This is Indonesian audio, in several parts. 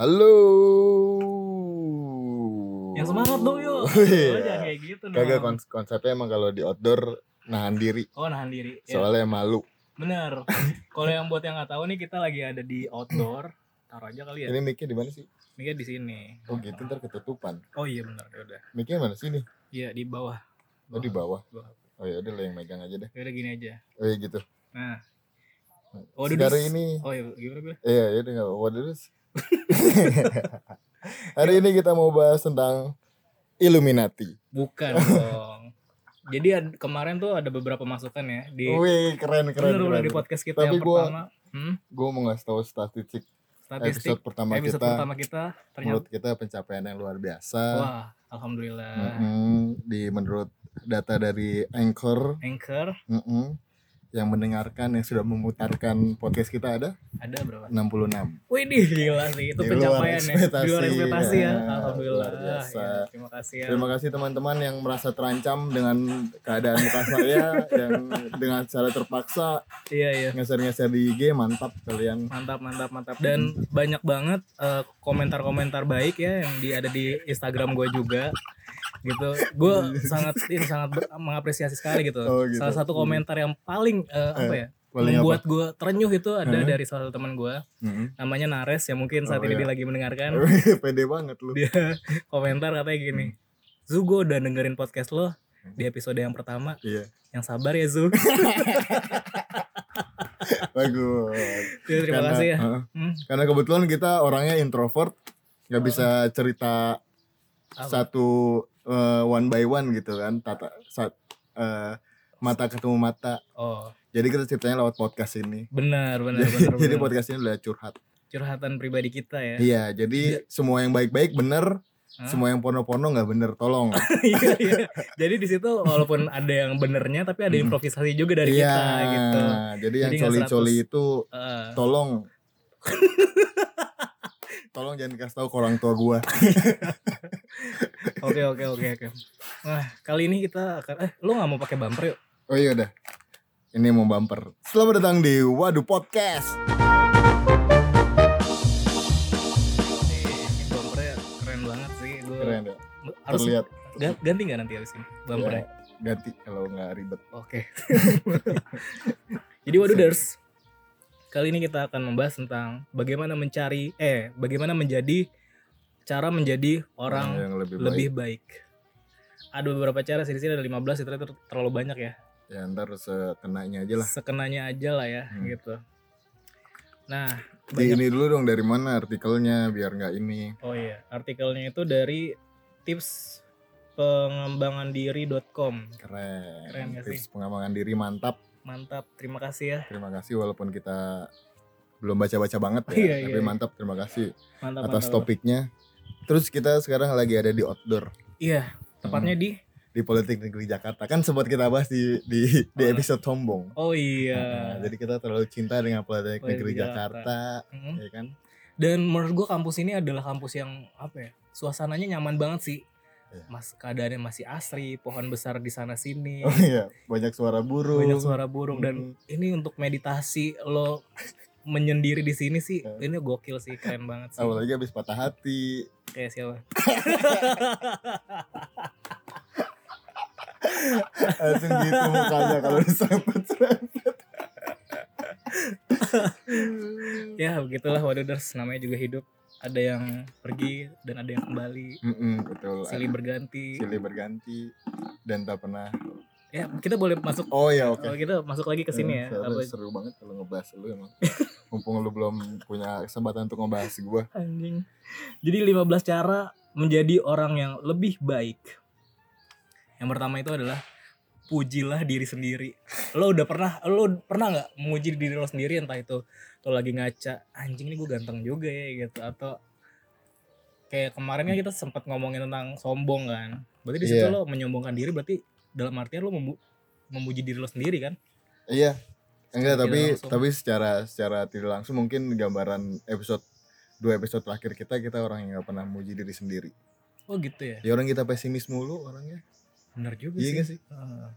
Halo. Yang semangat dong yuk. Oh, iya. Oh, jangan kayak gitu dong. Kagak kons- konsepnya emang kalau di outdoor nahan diri. Oh nahan diri. Ya, Soalnya malu. bener. Kalau yang buat yang nggak tahu nih kita lagi ada di outdoor. Taruh aja kali ya. Ini mic-nya di mana sih? Ini di sini. Oh gitu ntar ketutupan. Oh iya bener. Ya udah. Mic-nya mana sih nih? Iya di bawah. Oh di bawah. Bawah. Oh ya udah lah yang megang aja deh. Ya udah gini aja. Oh iya gitu. Nah. Waduh, Sekarang dis. ini Oh iya gimana gue? Iya, ya udah enggak waduh. Hari ini kita mau bahas tentang Illuminati. Bukan dong. Jadi ad- kemarin tuh ada beberapa masukan ya di Wih, keren keren. bener keren. di podcast kita Tapi yang gua- pertama. Hmm? Gue mau ngasih tahu statistik, Statistik episode pertama episode kita. pertama kita ternyata Menurut kita pencapaian yang luar biasa. wah alhamdulillah Mm-mm, di menurut data dari Anchor, anchor mm-mm, yang mendengarkan yang sudah memutarkan podcast kita ada? Ada berapa? 66. Wih gila sih itu Di luar pencapaian ya. Di luar ekspektasi ya, ya. alhamdulillah. Luar biasa. Ya, terima kasih ya. Terima kasih teman-teman yang merasa terancam dengan keadaan muka saya yang dengan cara terpaksa iya iya. ngeser-ngeser di IG mantap kalian. mantap mantap mantap. Dan banyak banget eh, komentar-komentar baik ya yang di ada di Instagram gue juga gitu gue sangat ini sangat ber- mengapresiasi sekali gitu. Oh, gitu. salah satu komentar yang paling eh, apa ya Paling membuat gue terenyuh itu ada Hah? dari salah satu teman gue Mm-mm. namanya Nares yang mungkin saat Oh, ini iya. dia lagi mendengarkan Pede banget lu. dia komentar katanya gini Zu gue udah dengerin podcast lo di episode yang pertama Iya. yang sabar ya Zu Bagus. Ya, terima Karena- kasih ya Heeh. Hmm, Karena kebetulan kita orangnya introvert, nggak bisa cerita Apa? satu eh, one by one gitu kan, tata sat, eh, mata ketemu mata. oh Jadi kita ceritanya lewat podcast ini. benar benar Jadi, benar, jadi benar. podcast ini udah curhat. curhatan pribadi kita ya Iya, jadi semua yang baik-baik bener, Hah? semua yang porno-porno nggak bener, tolong. iya iya jadi di situ walaupun ada yang benernya tapi ada Hmm. improvisasi juga dari Iya, kita gitu jadi yang coli-coli 100. itu Eh, tolong. tolong jangan kasih tahu ke orang tua gua. oke oke oke oke nah kali ini kita akan eh lu nggak mau pakai bumper yuk Oh iya udah. Ini mau bumper. Selamat datang di Waduh Podcast. ini bumpernya keren banget sih Keren ya. harus Terlihat ga- ganti nggak nanti abis ini bumpernya Ya, ganti kalau nggak ribet. Oke. Jadi Waduders, kali ini kita akan membahas tentang bagaimana mencari eh bagaimana menjadi cara menjadi orang yang lebih, lebih baik. baik. Ada beberapa cara sih di sini ada 15 itu ter- terlalu banyak ya. Ya ntar sekenanya aja lah. Sekenanya aja lah ya Hmm. gitu. Nah, Di banyak ini dulu dong dari mana artikelnya biar nggak ini. oh iya, artikelnya itu dari tips pengembangan Keren. Keren nggak Tips pengembangan diri mantap. Mantap, terima kasih ya. Terima kasih walaupun kita belum baca-baca banget ya, Iya, tapi iya. mantap. Terima kasih Mantap atas mantap. topiknya. Terus kita sekarang lagi ada di outdoor Iya, tepatnya di di Politik Negeri Jakarta. Kan sempat kita bahas di di, di Oh. episode sombong. Oh iya. Nah, jadi kita terlalu cinta dengan Politik Politik Negeri Jakarta. Jakarta, Mm. ya kan? Dan menurut gua kampus ini adalah kampus yang apa ya? Suasananya nyaman banget sih. Iya. Mas keadaannya masih asri, pohon besar di sana sini, Oh iya, banyak suara burung. banyak suara burung dan Hmm. ini untuk meditasi lo menyendiri di sini sih Iya. ini gokil sih keren banget sih Apalagi habis patah hati. kayak siapa Langsung gitu mukanya kalau diserempet-serempet. ya begitulah waduders namanya juga hidup ada yang pergi dan ada yang kembali Mm-mm, betul. silih berganti Silih berganti dan tak pernah. ya kita boleh masuk Oh ya oke. kalau kita masuk lagi ke sini ya Soalnya apa seru banget kalau ngebahas lu emang. Mumpung lu belum punya kesempatan untuk ngebahas gua. Anjing. Jadi 15 cara menjadi orang yang lebih baik. Yang pertama itu adalah pujilah diri sendiri. Lo udah pernah lo pernah nggak memuji diri lo sendiri entah itu lo lagi ngaca anjing ini gue ganteng juga ya gitu atau kayak kemarin kan kita sempat ngomongin tentang sombong kan. Berarti di situ Iya. lo menyombongkan diri berarti dalam artian lo memu- memuji diri lo sendiri kan? Iya. Enggak, Tidak tapi langsung. tapi secara secara tidak langsung mungkin gambaran episode dua episode terakhir kita kita orang yang nggak pernah muji diri sendiri. Oh gitu ya. Ya orang kita pesimis mulu orangnya. Benar juga Iya sih. nggak sih? Heeh.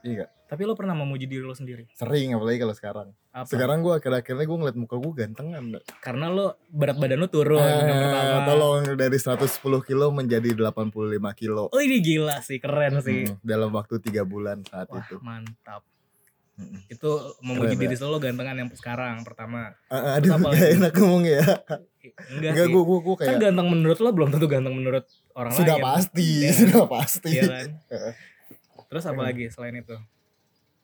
Iya nggak? Tapi lo pernah memuji diri lo sendiri? Sering apalagi kalau sekarang. Apa? Sekarang gue akhir-akhirnya gue ngeliat muka gue gantengan. Nggak? Karena lo berat badan lo turun. Eh, tolong dari 110 kilo menjadi 85 kilo. Oh ini gila sih, keren sih. Hmm, dalam waktu tiga bulan saat Wah itu. mantap. Mm-mm. Itu memuji Keren, diri lo gantengan yang sekarang pertama. Terus aduh, apa gak enak ngomong ya. Enggak, Enggak, sih. gue gue gue Kan kayak ganteng menurut lo belum tentu ganteng menurut orang sudah lain. pasti, Iya. sudah pasti. Iya kan? Terus apa lagi selain itu?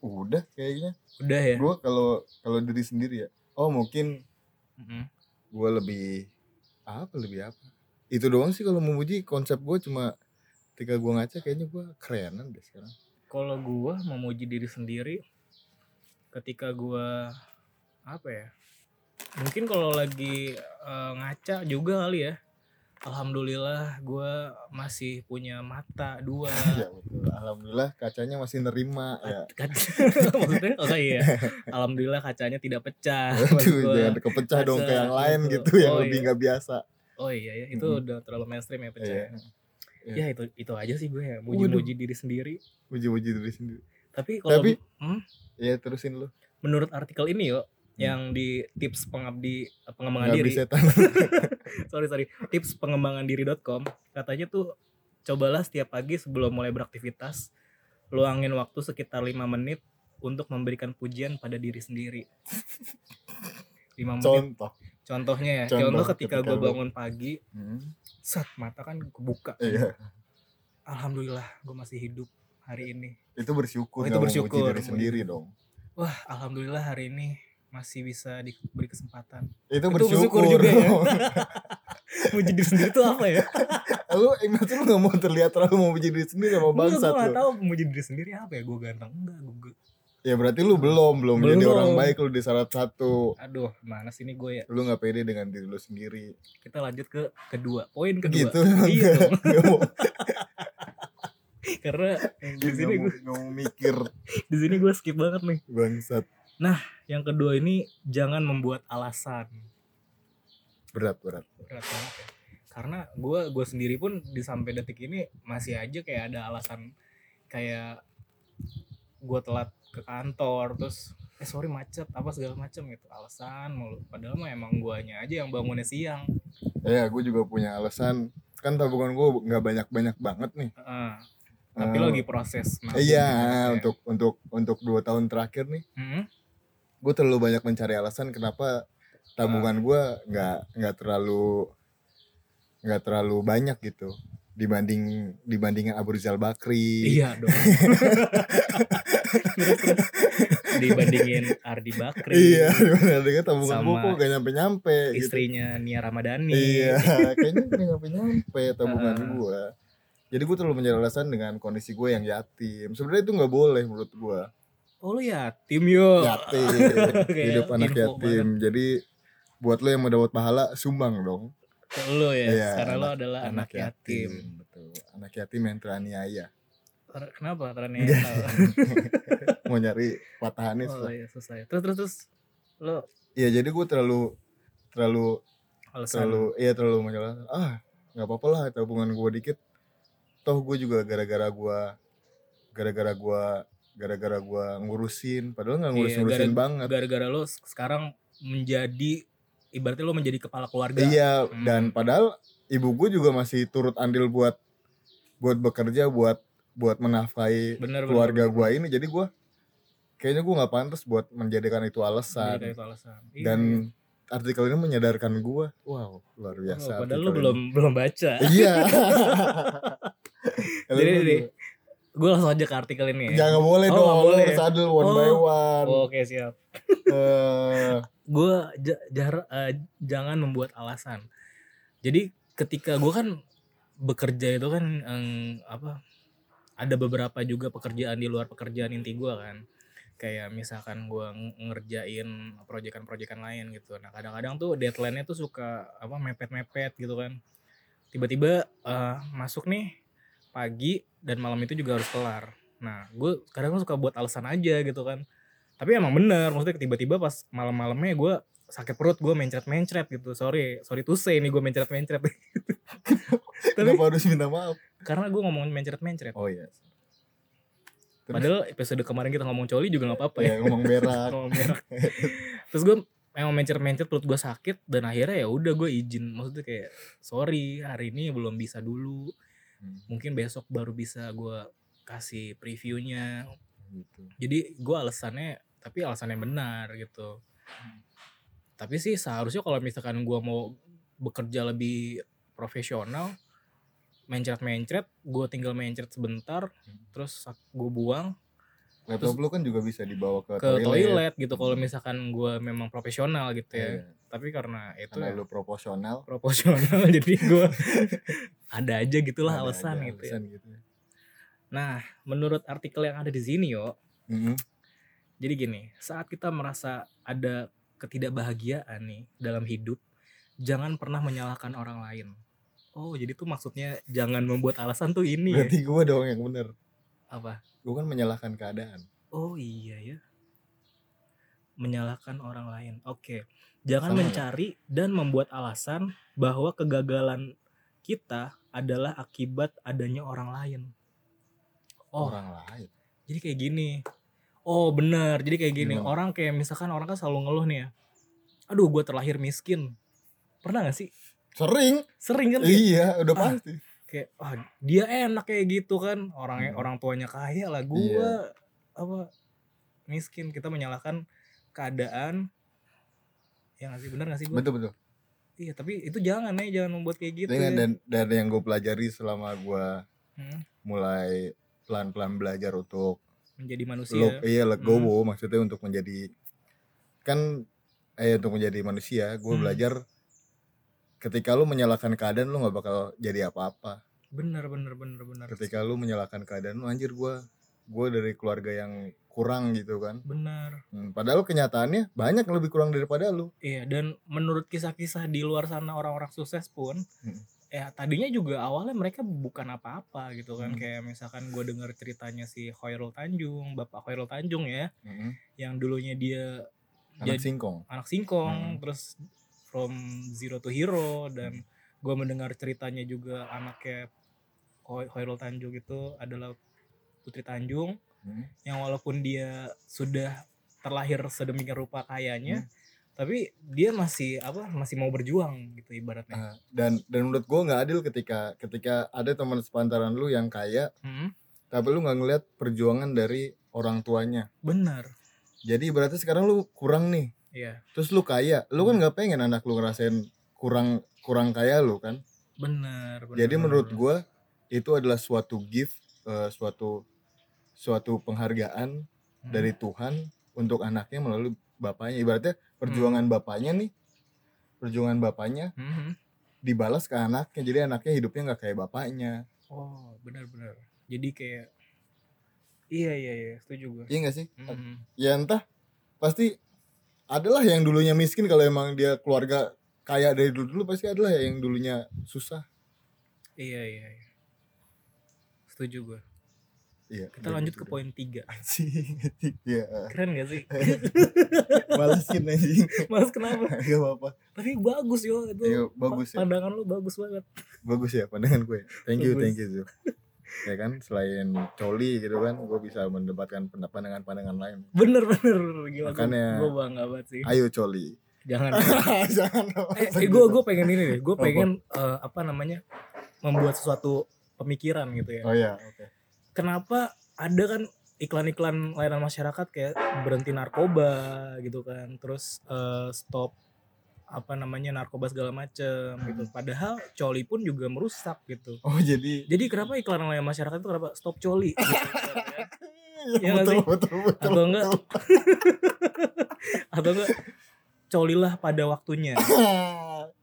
Udah kayaknya. Udah ya? Gue kalau kalau diri sendiri ya. Oh mungkin Mm-mm. gue lebih apa lebih apa? Itu doang sih kalau memuji konsep gue cuma ketika gue ngaca kayaknya gue kerenan deh sekarang. Kalau gua memuji diri sendiri ketika gua apa ya? Mungkin kalau lagi eh, ngaca juga kali ya. Alhamdulillah gua masih punya mata dua. ya betul. Alhamdulillah kacanya masih nerima ya. Kaca, maksudnya oh iya. Alhamdulillah kacanya tidak pecah. Aduh, gua. jangan kepecah dong kayak yang lain gitu. gitu yang Oh, lebih iya. nggak biasa. Oh iya ya, itu Mm-mm. udah terlalu mainstream ya pecah. Iya. Ya itu itu aja sih gue ya, muji-muji diri sendiri. Muji-muji diri sendiri. Tapi kalau Tapi- hmm, Ya terusin lu. menurut artikel ini yo yang di tips pengabdi pengembangan Nggak diri sorry sorry tips pengembangan diri.com katanya tuh cobalah setiap pagi sebelum mulai beraktivitas luangin waktu sekitar lima menit untuk memberikan pujian pada diri sendiri 5 menit Contoh. contohnya ya Contoh contoh, ketika, ketika gue bangun pagi Hmm. set mata kan kebuka Iya. alhamdulillah gue masih hidup hari ini Itu bersyukur. Oh, itu bersyukur. diri sendiri dong. wah alhamdulillah hari ini masih bisa diberi kesempatan Itu, Itu bersyukur bersyukur. juga ya. muji diri sendiri itu apa ya lu ingat lu gak mau terlihat terlalu memuji diri sendiri sama Enggak, bangsat gue gak tau muji diri sendiri apa ya gue ganteng enggak gue Ya berarti lu belum belum jadi Belum. orang baik lu di syarat satu. aduh mana sih ini gue ya Lu gak pede dengan diri lu sendiri. kita lanjut ke kedua poin kedua Gitu. iya dong mau, karena di sini mau, gue mau mikir di sini gue skip banget nih bangsat. Yang kedua ini jangan membuat alasan Berat berat. berat banget ya. karena gue gue sendiri pun di sampai detik ini masih aja kayak ada alasan kayak gue telat ke kantor terus eh sorry macet apa segala macam gitu alasan mulu padahal mah emang guanya aja yang bangunnya siang Ya gue juga punya alasan. Kan tabungan gue nggak banyak banyak banget nih. Heeh. tapi lo lagi proses Iya, gitu ya. untuk untuk untuk dua tahun terakhir nih, Mm-mm. Gue terlalu banyak mencari alasan kenapa tabungan gue nggak nggak terlalu nggak terlalu banyak gitu dibanding dibandingin Abu Rizal Bakri. iya dong dibandingin Ardi Bakri Iya, dibandingin tabungan kok gak nyampe nyampe. Gitu. istrinya Nia Ramadhani Iya, kayaknya gak nyampe nyampe tabungan Heeh. gue. Jadi gue terlalu mencari alasan dengan kondisi gue yang yatim. Sebenarnya itu nggak boleh menurut gue. Oh lu yatim yo Yatim, hidup anak yatim. Jadi buat lo yang mau dapat pahala sumbang dong. Ke lu ya Iya, karena lo anak- adalah anak, yatim, Betul. Anak yatim yang teraniaya. Ter- kenapa Enggak. Mau nyari patahannya oh iya susah ya. Terus terus terus lo? Iya, jadi gue terlalu terlalu alasan terlalu iya terlalu menjelaskan ah nggak apa-apa lah tabungan gue dikit. Toh gue juga gara-gara gue gara-gara gue gara-gara gue ngurusin padahal nggak Iya, ngurus-ngurusin banget. gara-gara lo sekarang menjadi ibaratnya lo menjadi kepala keluarga. Iya Hmm. dan padahal ibu gue juga masih turut andil buat buat bekerja buat buat menafkahi bener keluarga gue ini. Jadi gue kayaknya gue nggak pantas buat menjadikan itu alasan. Itu alasan. Iya, dan iya. artikel ini menyadarkan gue wow luar Oh, biasa padahal artikel lo belum belum baca. Iya. Jadi jadi gue langsung aja ke artikel ini ya Jangan boleh Oh, dong, lu boleh. harus one by Oh. one. oke siap Eh, gue jangan membuat alasan jadi ketika gue kan bekerja itu kan em, apa ada beberapa juga pekerjaan di luar pekerjaan inti gue kan kayak misalkan gue ngerjain proyekan-proyekan lain gitu nah kadang-kadang tuh deadline-nya tuh suka apa mepet-mepet gitu kan tiba-tiba eh, masuk nih pagi dan malam itu juga harus kelar. Nah gue kadang suka buat alasan aja gitu kan. Tapi emang bener maksudnya tiba-tiba pas malam-malamnya gue sakit perut gue mencret-mencret gitu. Sorry sorry to say nih gue mencret-mencret. Tapi Kenapa harus minta maaf? karena gue ngomongin mencret-mencret. Oh iya. Terus? padahal episode kemarin kita ngomong coli juga nggak apa-apa ya. Ya ngomong berak. Ngomong berak. Terus gue emang mencet-mencet perut gue sakit dan akhirnya ya udah gue izin. Maksudnya kayak sorry hari ini belum bisa dulu Hmm, mungkin besok baru bisa gue kasih previewnya. Gitu. Jadi gue alasannya tapi alasannya benar gitu. Tapi sih seharusnya kalau misalkan gue mau bekerja lebih profesional mencret-mencret gue tinggal mencret sebentar terus gue buang. Laptop lu kan juga bisa dibawa ke, ke toilet, gitu kalau misalkan gue memang profesional gitu ya. Iya, tapi karena itu karena ya lu proporsional proporsional jadi gue ada aja gitulah ada alasan aja gitu ya. gitu ya. Nah, menurut artikel yang ada di sini yo, Mhm. jadi gini, saat kita merasa ada ketidakbahagiaan nih dalam hidup, jangan pernah menyalahkan orang lain. Oh, jadi tuh maksudnya jangan membuat alasan tuh ini ya. berarti gua dong yang bener Apa? gua kan menyalahkan keadaan Oh iya ya. Menyalahkan orang lain. Oke. Jangan Sama. mencari dan membuat alasan bahwa kegagalan kita adalah akibat adanya orang lain. Oh, orang lain? Jadi kayak gini. Oh benar. Jadi kayak gini. Orang kayak misalkan orang kan selalu ngeluh nih ya. Aduh gue terlahir miskin. Pernah gak sih? Sering. Sering kan? Iya udah Ah. pasti. kayak ah dia enak kayak gitu kan. Orangnya Hmm. orang tuanya kaya lah gue Iya. apa? Miskin. Kita menyalahkan keadaan. Ya gak sih? Benar gak sih gue betul betul. Iya tapi itu jangan nih jangan membuat kayak gitu Dengan- ya. dan dan yang gue pelajari selama gua Hmm, mulai pelan-pelan belajar untuk menjadi manusia. lo iya Hmm. legowo maksudnya untuk menjadi kan eh untuk menjadi manusia gue Hmm. belajar ketika lu menyalahkan keadaan lu nggak bakal jadi apa-apa. Bener bener bener bener ketika lu menyalahkan keadaan lu anjir gue gue dari keluarga yang kurang gitu kan bener Hmm, padahal kenyataannya banyak yang lebih kurang daripada lu Iya, dan menurut kisah-kisah di luar sana orang-orang sukses pun, Hmm. ya tadinya juga awalnya mereka bukan apa-apa gitu kan. Hmm. Kayak misalkan gue dengar ceritanya si Khairul Tanjung, Bapak Khairul Tanjung ya, Mhm. yang dulunya dia anak jadi singkong anak singkong, Hmm. terus from zero to hero, dan gue mendengar ceritanya juga anaknya Khairul Tanjung itu adalah Putri Tanjung, Hmm. yang walaupun dia sudah terlahir sedemikian rupa kayanya, Hmm. tapi dia masih apa masih mau berjuang gitu ibaratnya. Ah, dan dan menurut gue nggak adil ketika ketika ada teman sepantaran lu yang kaya Hmm, tapi lu nggak ngeliat perjuangan dari orang tuanya benar. jadi berarti sekarang lu kurang nih Iya, terus lu kaya lu kan nggak pengen anak lu ngerasain kurang kurang kaya lu kan benar. jadi menurut gua itu adalah suatu gift eh, suatu suatu penghargaan Hmm, dari Tuhan untuk anaknya melalui bapaknya ibaratnya perjuangan bapaknya nih perjuangan bapaknya hmm, hmm. dibalas ke anaknya jadi anaknya hidupnya nggak kayak bapaknya Oh, benar-benar. Jadi kayak Iya iya iya, setuju gue. iya gak sih Hmm, ya entah pasti adalah yang dulunya miskin kalau emang dia keluarga kaya dari dulu dulu pasti adalah yang dulunya susah iya iya iya. Setuju gue. Iya Kita lanjut ke poin 3 anjing iya Keren gak sih? malesin anjing Mas kenapa? gak apa-apa Tapi bagus yo itu. Iya, bagus ya. Pandangan lu bagus banget. bagus ya pandangan gue thank you Bagus. thank you Zul. ya kan selain coli gitu kan gue bisa mendapatkan pendapat pandangan-pandangan lain Bener bener gila. Makanya- gue bangga banget sih. ayo coli Jangan. jangan eh, eh gue gue pengen ini deh. Gue pengen eh, apa namanya membuat sesuatu pemikiran gitu ya. oh ya oke kenapa ada kan iklan-iklan layanan masyarakat kayak berhenti narkoba gitu kan terus eh, stop apa namanya narkoba segala macem gitu padahal coli pun juga merusak gitu oh jadi jadi kenapa iklan layanan masyarakat itu kenapa stop coli gitu, kan? Iya nggak betul, sih? betul betul Atau enggak? atau enggak colilah pada waktunya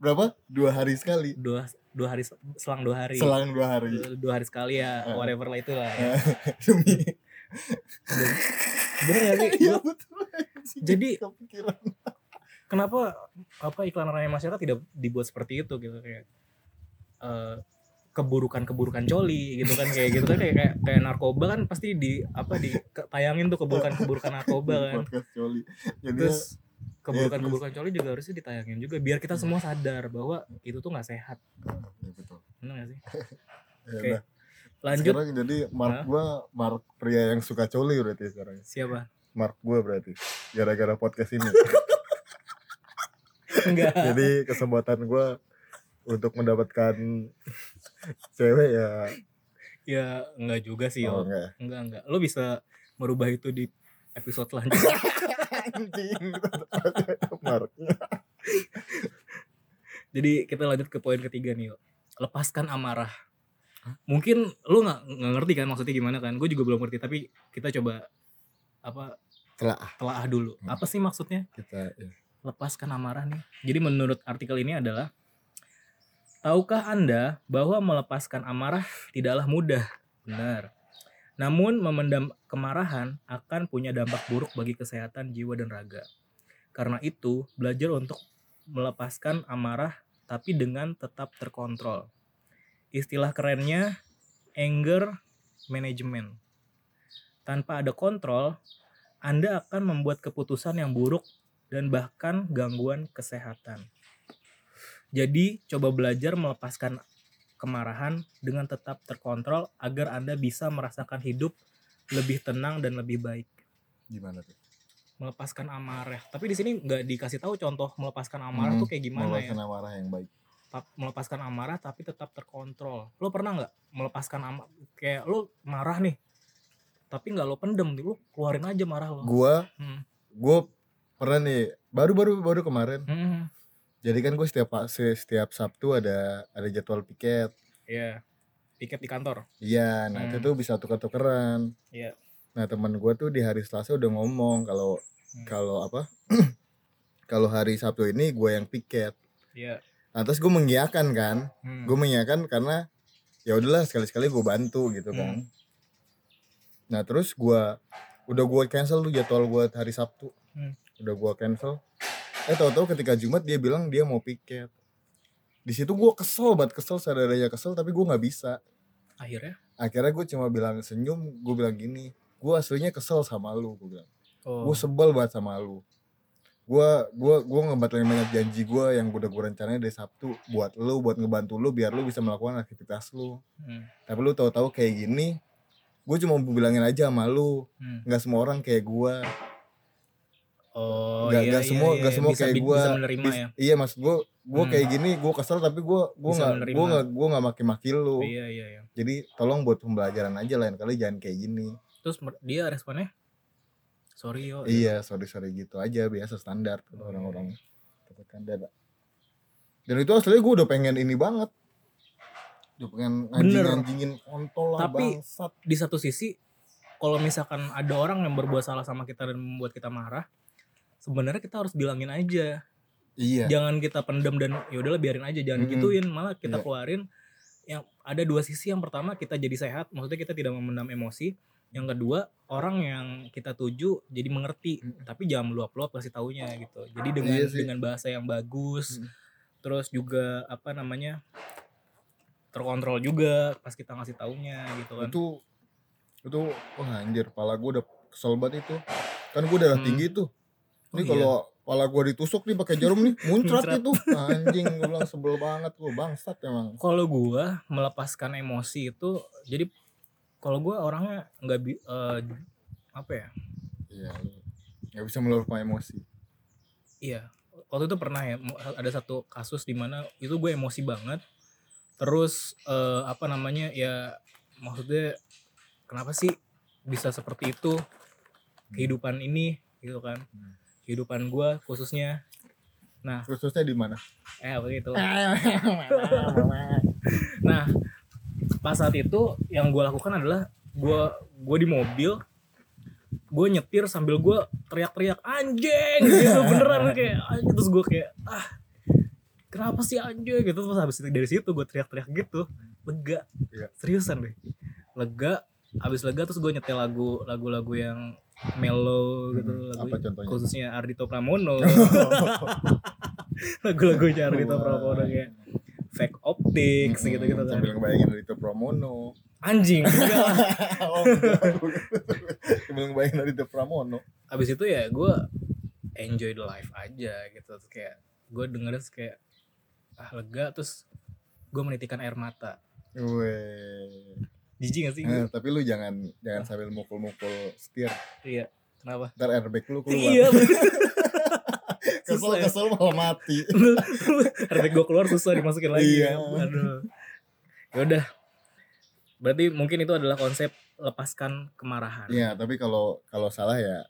berapa? Dua hari sekali. Dua dua hari selang dua hari. Selang dua hari. Dua hari sekali ya Eh. whatever lah itu lah ya. demi. Bener gak sih? Gua- betul Jadi- kenapa apa iklan layanan masyarakat tidak dibuat seperti itu gitu? Kayak eh, keburukan-keburukan coli gitu kan? Kayak gitu kan kayak kayak, kayak narkoba kan pasti di apa di tayangin tuh keburukan-keburukan narkoba kan. podcast coli. Jadi terus keburukan-keburukan coli juga harusnya ditayangin juga biar kita semua sadar bahwa itu tuh nggak sehat. Ya betul. Benar gak sih? Ya Oke. lanjut. Sekarang jadi mark gua mark pria yang suka coli berarti sekarang siapa? Mark gua berarti gara-gara podcast ini. Enggak. Jadi kesempatan gua untuk mendapatkan cewek ya. Ya enggak juga sih oh, Yo. enggak enggak enggak. Lo bisa merubah itu di episode selanjutnya anjing marknya jadi kita lanjut ke poin ketiga nih yo lepaskan amarah mungkin lo nggak ngerti kan maksudnya gimana kan gue juga belum ngerti tapi kita coba apa telah telaah dulu Hmm. apa sih maksudnya kita ya. lepaskan amarah nih. Jadi menurut artikel ini adalah tahukah Anda bahwa melepaskan amarah tidaklah mudah? Benar. Namun memendam kemarahan akan punya dampak buruk bagi kesehatan jiwa dan raga. Karena itu, belajar untuk melepaskan amarah tapi dengan tetap terkontrol. Istilah kerennya anger management. Tanpa ada kontrol, Anda akan membuat keputusan yang buruk dan bahkan gangguan kesehatan. Jadi, coba belajar melepaskan kemarahan dengan tetap terkontrol agar Anda bisa merasakan hidup lebih tenang dan lebih baik. gimana tuh Melepaskan amarah. Tapi di sini nggak dikasih tahu contoh melepaskan amarah Hmm, tuh kayak gimana ya. melepaskan amarah yang baik Melepaskan amarah tapi tetap terkontrol. Lo pernah nggak melepaskan amarah? Kayak lo marah nih, tapi nggak lo pendem, lo keluarin aja marah lo. gua Hmm. gua pernah nih baru baru baru kemarin Hmm. Jadi kan gue setiap setiap sabtu ada ada jadwal piket Iya. Piket di kantor. iya nah itu Hmm. tuh bisa tuker-tukeran Iya. nah teman gua tuh di hari selasa udah ngomong kalau Hmm. kalau apa kalau hari sabtu ini gue yang piket Iya. nah terus gue mengiyakan kan Hmm. gue mengiyakan karena ya udahlah sekali-sekali gue bantu gitu kan Hmm. nah terus gua udah gue cancel tuh jadwal gue hari sabtu Hmm. udah gua cancel eh tahu-tahu ketika jumat dia bilang dia mau piket di situ gue kesel banget kesel sadarnya kesel tapi gue nggak bisa Akhirnya. akhirnya gue cuma bilang senyum gue bilang gini gue aslinya kesel sama lu gue bilang Oh. gue sebel banget sama lu gue gua gua ngebatalin banyak janji gue yang udah gue rencanain dari sabtu buat lu buat ngebantu lu biar lu bisa melakukan aktivitas lu Hmm. tapi lu tahu-tahu kayak gini gue cuma mau bilangin aja sama lu Hmm. nggak semua orang kayak gue Oh nggak iya, nggak iya, semua iya, nggak semua bisa, kayak gue ya. iya maksud gue gue Hmm. kayak gini gue kesel tapi gue gue nggak gue nggak gue nggak maki-maki lu. Iya iya iya. jadi tolong buat pembelajaran aja lain kali jangan kayak gini. Terus dia responnya? Sorry yo. iya sorry sorry gitu aja biasa standar Oh, orang-orang tekan dada. Dan itu aslinya gue udah pengen ini banget. Udah pengen anjing anjingin kontol lah Tapi- bangsat. Di satu sisi kalau misalkan ada orang yang berbuat salah sama kita dan membuat kita marah, sebenarnya kita harus bilangin aja. iya Jangan kita pendem dan ya udahlah biarin aja, jangan Mm-mm. gituin, malah kita Iya. keluarin. Yang ada dua sisi, yang pertama kita jadi sehat, maksudnya kita tidak memendam emosi. Yang kedua, orang yang kita tuju jadi mengerti, Mm. tapi jangan meluap-luap kasih taunya gitu. Jadi dengan Iya sih. dengan bahasa yang bagus, Mm. terus juga apa namanya? terkontrol juga pas kita ngasih taunya gitu kan. itu itu wah anjir pala gue udah kesel banget itu kan gue darah Hmm. tinggi tuh ini Oh, iya. kalau pala gue ditusuk nih pakai jarum nih muncrat itu anjing gue bilang sebel banget gue bangsat emang Kalau gua melepaskan emosi itu jadi kalau gua orangnya nggak bi eh, apa ya? iya nggak bisa meluapkan emosi Iya. Waktu itu pernah ya ada satu kasus di mana itu gue emosi banget. Terus eh, apa namanya ya maksudnya kenapa sih bisa seperti itu kehidupan ini gitu kan? Hmm. Kehidupan gua khususnya. Nah, khususnya di mana? Eh begitu. Nah, pas saat itu yang gue lakukan adalah gue gue di mobil, gue nyetir sambil gue teriak-teriak anjing! gitu beneran kayak anjing. Terus gue kayak ah kenapa sih anjing? Gitu terus habis itu dari situ gue teriak-teriak gitu. Lega. Iya. seriusan deh. Lega habis lega terus gue nyetel lagu lagu-lagu yang mellow gitu Hmm, lagu apa contohnya? khususnya Ardito Pramono. Lagu-lagunya Ardito Pramono kayak fake optics gitu gitu kan. sambil ngebayangin Adito Pramono. Anjing enggak. Oh sambil ngebayangin Adito Pramono. Abis itu ya gue enjoy the life aja gitu. Terus kayak gue dengerin kayak ah lega. Terus gue menitikan air mata. Weh. Jijik gak sih? Eh, tapi lu jangan jangan sambil mukul-mukul setir. Iya kenapa? Ntar airbag lu keluar. Iya kesel ya. kesel malah mati. Airbag gue keluar susah dimasukin lagi. Iya. ya. aduh. Ya udah. Berarti mungkin itu adalah konsep lepaskan kemarahan. Iya tapi kalau kalau salah ya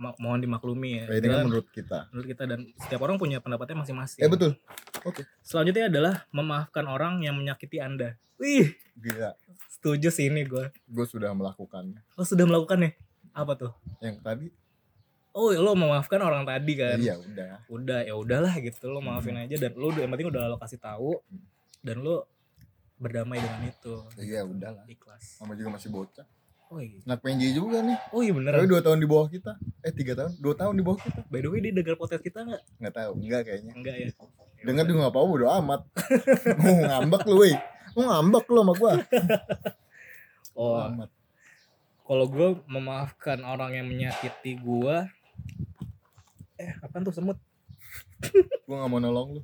mohon dimaklumi ya. Ini kan Dan menurut kita. menurut kita dan setiap orang punya pendapatnya masing-masing. Eh betul. Oke. Selanjutnya adalah memaafkan orang yang menyakiti anda. Wih. Gila. Setuju sih ini gue gue sudah melakukannya. Lo sudah melakukannya? Apa tuh? Yang tadi? Oh lo memaafkan orang tadi kan? Iya udah. Udah ya udahlah gitu. Lo maafin aja dan lo yang penting udah lo kasih tahu Hmm. dan lo berdamai dengan itu. Iya udahlah. Ikhlas. Sama juga masih bocah oh iya. Anak PNJ juga nih. Oh iya tapi beneran dua tahun di bawah kita. Eh tiga tahun? Dua tahun di bawah kita. By the way dia dengar podcast kita nggak? Nggak tahu. Enggak kayaknya. Enggak ya. Dengar juga nggak apa-apa bodo amat. Mau ngambek lu weh. Mau ngambek lu sama gua. Oh. Amat. Kalau gue memaafkan orang yang menyakiti gue eh apaan tuh semut gua nggak mau nolong lu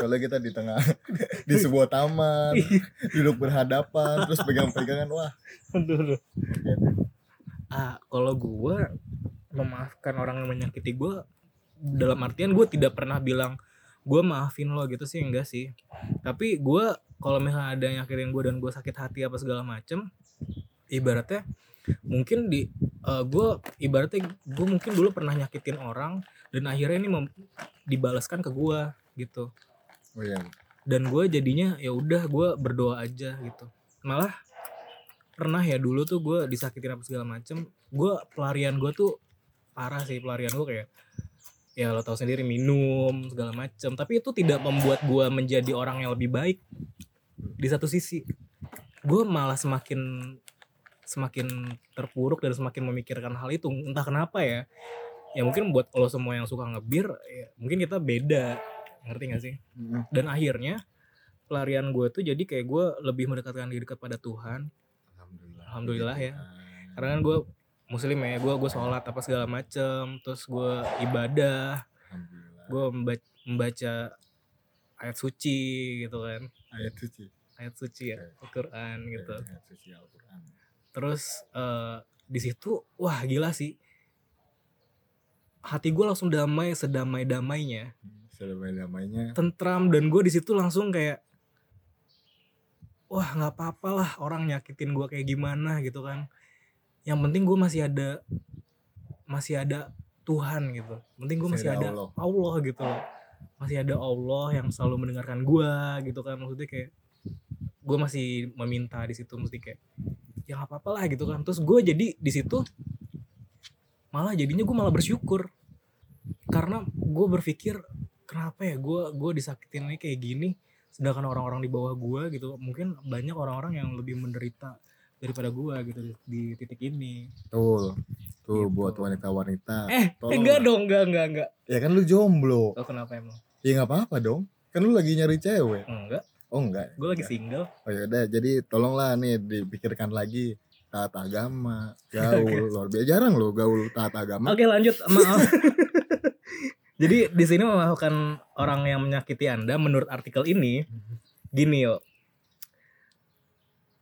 soalnya kita di tengah di sebuah taman duduk berhadapan terus pegang-pegangan wah aduh, aduh. oke. ah kalau gue memaafkan orang yang menyakiti gue dalam artian gue tidak pernah bilang gue maafin lo gitu sih enggak sih tapi gue kalau misalnya ada yang nyakitin gue dan gue sakit hati apa segala macem ibaratnya mungkin di gue ibaratnya gue mungkin dulu pernah nyakitin orang dan akhirnya ini dibalaskan ke gue gitu. Oh iya. Dan gue jadinya ya udah gue berdoa aja gitu. Malah pernah ya dulu tuh gue disakitin apa segala macem gue pelarian gue tuh parah sih pelarian gue kayak ya lo tau sendiri minum segala macem. Tapi itu tidak membuat gue menjadi orang yang lebih baik di satu sisi. Gue malah semakin semakin terpuruk dan semakin memikirkan hal itu. Entah kenapa ya ya mungkin buat lo semua yang suka ngebir ya mungkin kita beda. Ngerti gak sih? Dan akhirnya pelarian gue tuh jadi kayak gue lebih mendekatkan diri kepada Tuhan. Alhamdulillah. Alhamdulillah ya. Karena karena kan gue muslim ya gue gue sholat apa segala macem terus gue ibadah gue membaca, membaca ayat suci gitu kan. Ayat suci. Ayat suci ya Al-Quran gitu. Ayat suci Al-Quran. Terus eh, di situ wah gila sih hati gue langsung damai sedamai damainya sedamai-damainya. Tentram dan gue di situ langsung kayak wah nggak apa-apa lah orang nyakitin gue kayak gimana gitu kan. Yang penting gue masih ada masih ada Tuhan gitu. Penting gue Masih masih, ada ada Allah. Allah. gitu loh. Masih ada Allah yang selalu mendengarkan gue gitu kan. Maksudnya kayak gue masih meminta di situ mesti kayak ya nggak apa-apa lah gitu kan. Terus gue jadi di situ malah jadinya gue malah bersyukur. Karena gue berpikir kenapa ya gue gue disakitin ini kayak gini? Sedangkan orang-orang di bawah gue gitu mungkin banyak orang-orang yang lebih menderita daripada gue gitu di, di titik ini. Tuh tuh Gitu. buat wanita-wanita eh Tolong enggak dong enggak enggak enggak. Ya kan lu jomblo. Oh kenapa emang? Ya nggak apa-apa dong. Kan lu lagi nyari cewek. Enggak. Oh enggak. Gue lagi single. Oh ya udah jadi tolonglah nih dipikirkan lagi taat agama gaul luar biasa jarang loh gaul taat agama oke lanjut maaf jadi di sini memaafkan orang yang menyakiti anda menurut artikel ini gini yo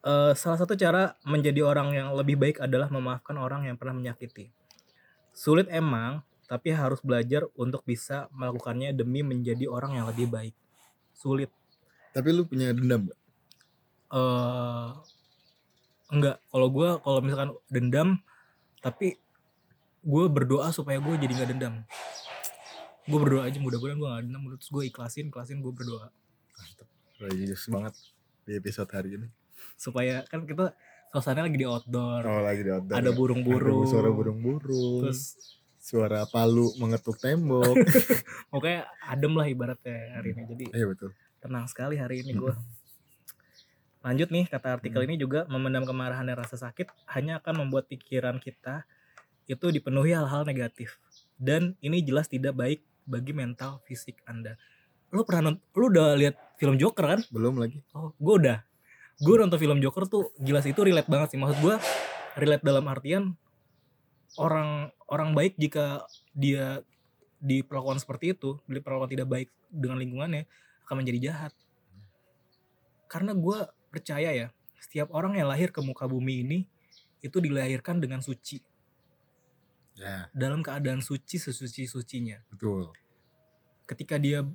Eh, salah satu cara menjadi orang yang lebih baik adalah memaafkan orang yang pernah menyakiti. Sulit emang, tapi harus belajar untuk bisa melakukannya demi menjadi orang yang lebih baik. Sulit. tapi lu punya dendam gak? eh enggak, kalau gue kalau misalkan dendam, tapi gue berdoa supaya gue jadi nggak dendam. Gue berdoa aja mudah-mudahan gue gak dendam, terus gue ikhlasin, ikhlasin gue berdoa. Religius banget di episode hari ini. Supaya kan kita suasana lagi di outdoor, oh lagi di outdoor ada ya. burung-burung, Ada suara burung-burung. Terus suara palu mengetuk tembok. Pokoknya adem lah ibaratnya hari ini. Jadi iya betul. tenang sekali hari ini gue lanjut nih kata artikel ini juga memendam kemarahan dan rasa sakit hanya akan membuat pikiran kita itu dipenuhi hal-hal negatif. Dan ini jelas tidak baik bagi mental fisik anda. Lu pernah lu udah lihat film Joker kan? Belum lagi. Oh gue udah. Gue nonton film Joker tuh jelas itu relate banget sih. Maksud gue relate dalam artian orang orang baik jika dia diperlakukan seperti itu diperlakukan tidak baik dengan lingkungannya akan menjadi jahat. Karena gue percaya ya setiap orang yang lahir ke muka bumi ini itu dilahirkan dengan suci. Ya. Dalam keadaan suci sesuci sucinya betul. Ketika dia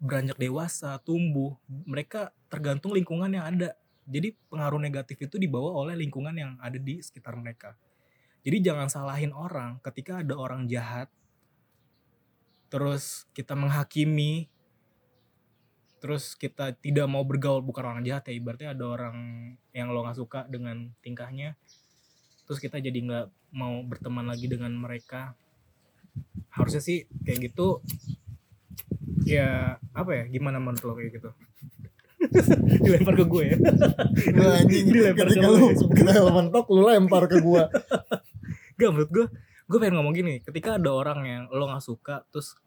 beranjak dewasa tumbuh mereka tergantung lingkungan yang ada. Jadi pengaruh negatif itu dibawa oleh lingkungan yang ada di sekitar mereka. Jadi jangan salahin orang ketika ada orang jahat terus kita menghakimi terus kita tidak mau bergaul bukan orang jahat ya ibaratnya ada orang yang lo nggak suka dengan tingkahnya. Terus kita jadi nggak mau berteman lagi dengan mereka. Harusnya sih kayak gitu ya apa ya gimana menurut lo kayak gitu? Dilempar ke gue ya. Lu anjing Dilempar ketika ke lu gue. kita mentok lu lempar ke gua. Gak menurut gue gue pengen ngomong gini ketika ada orang yang lo nggak suka terus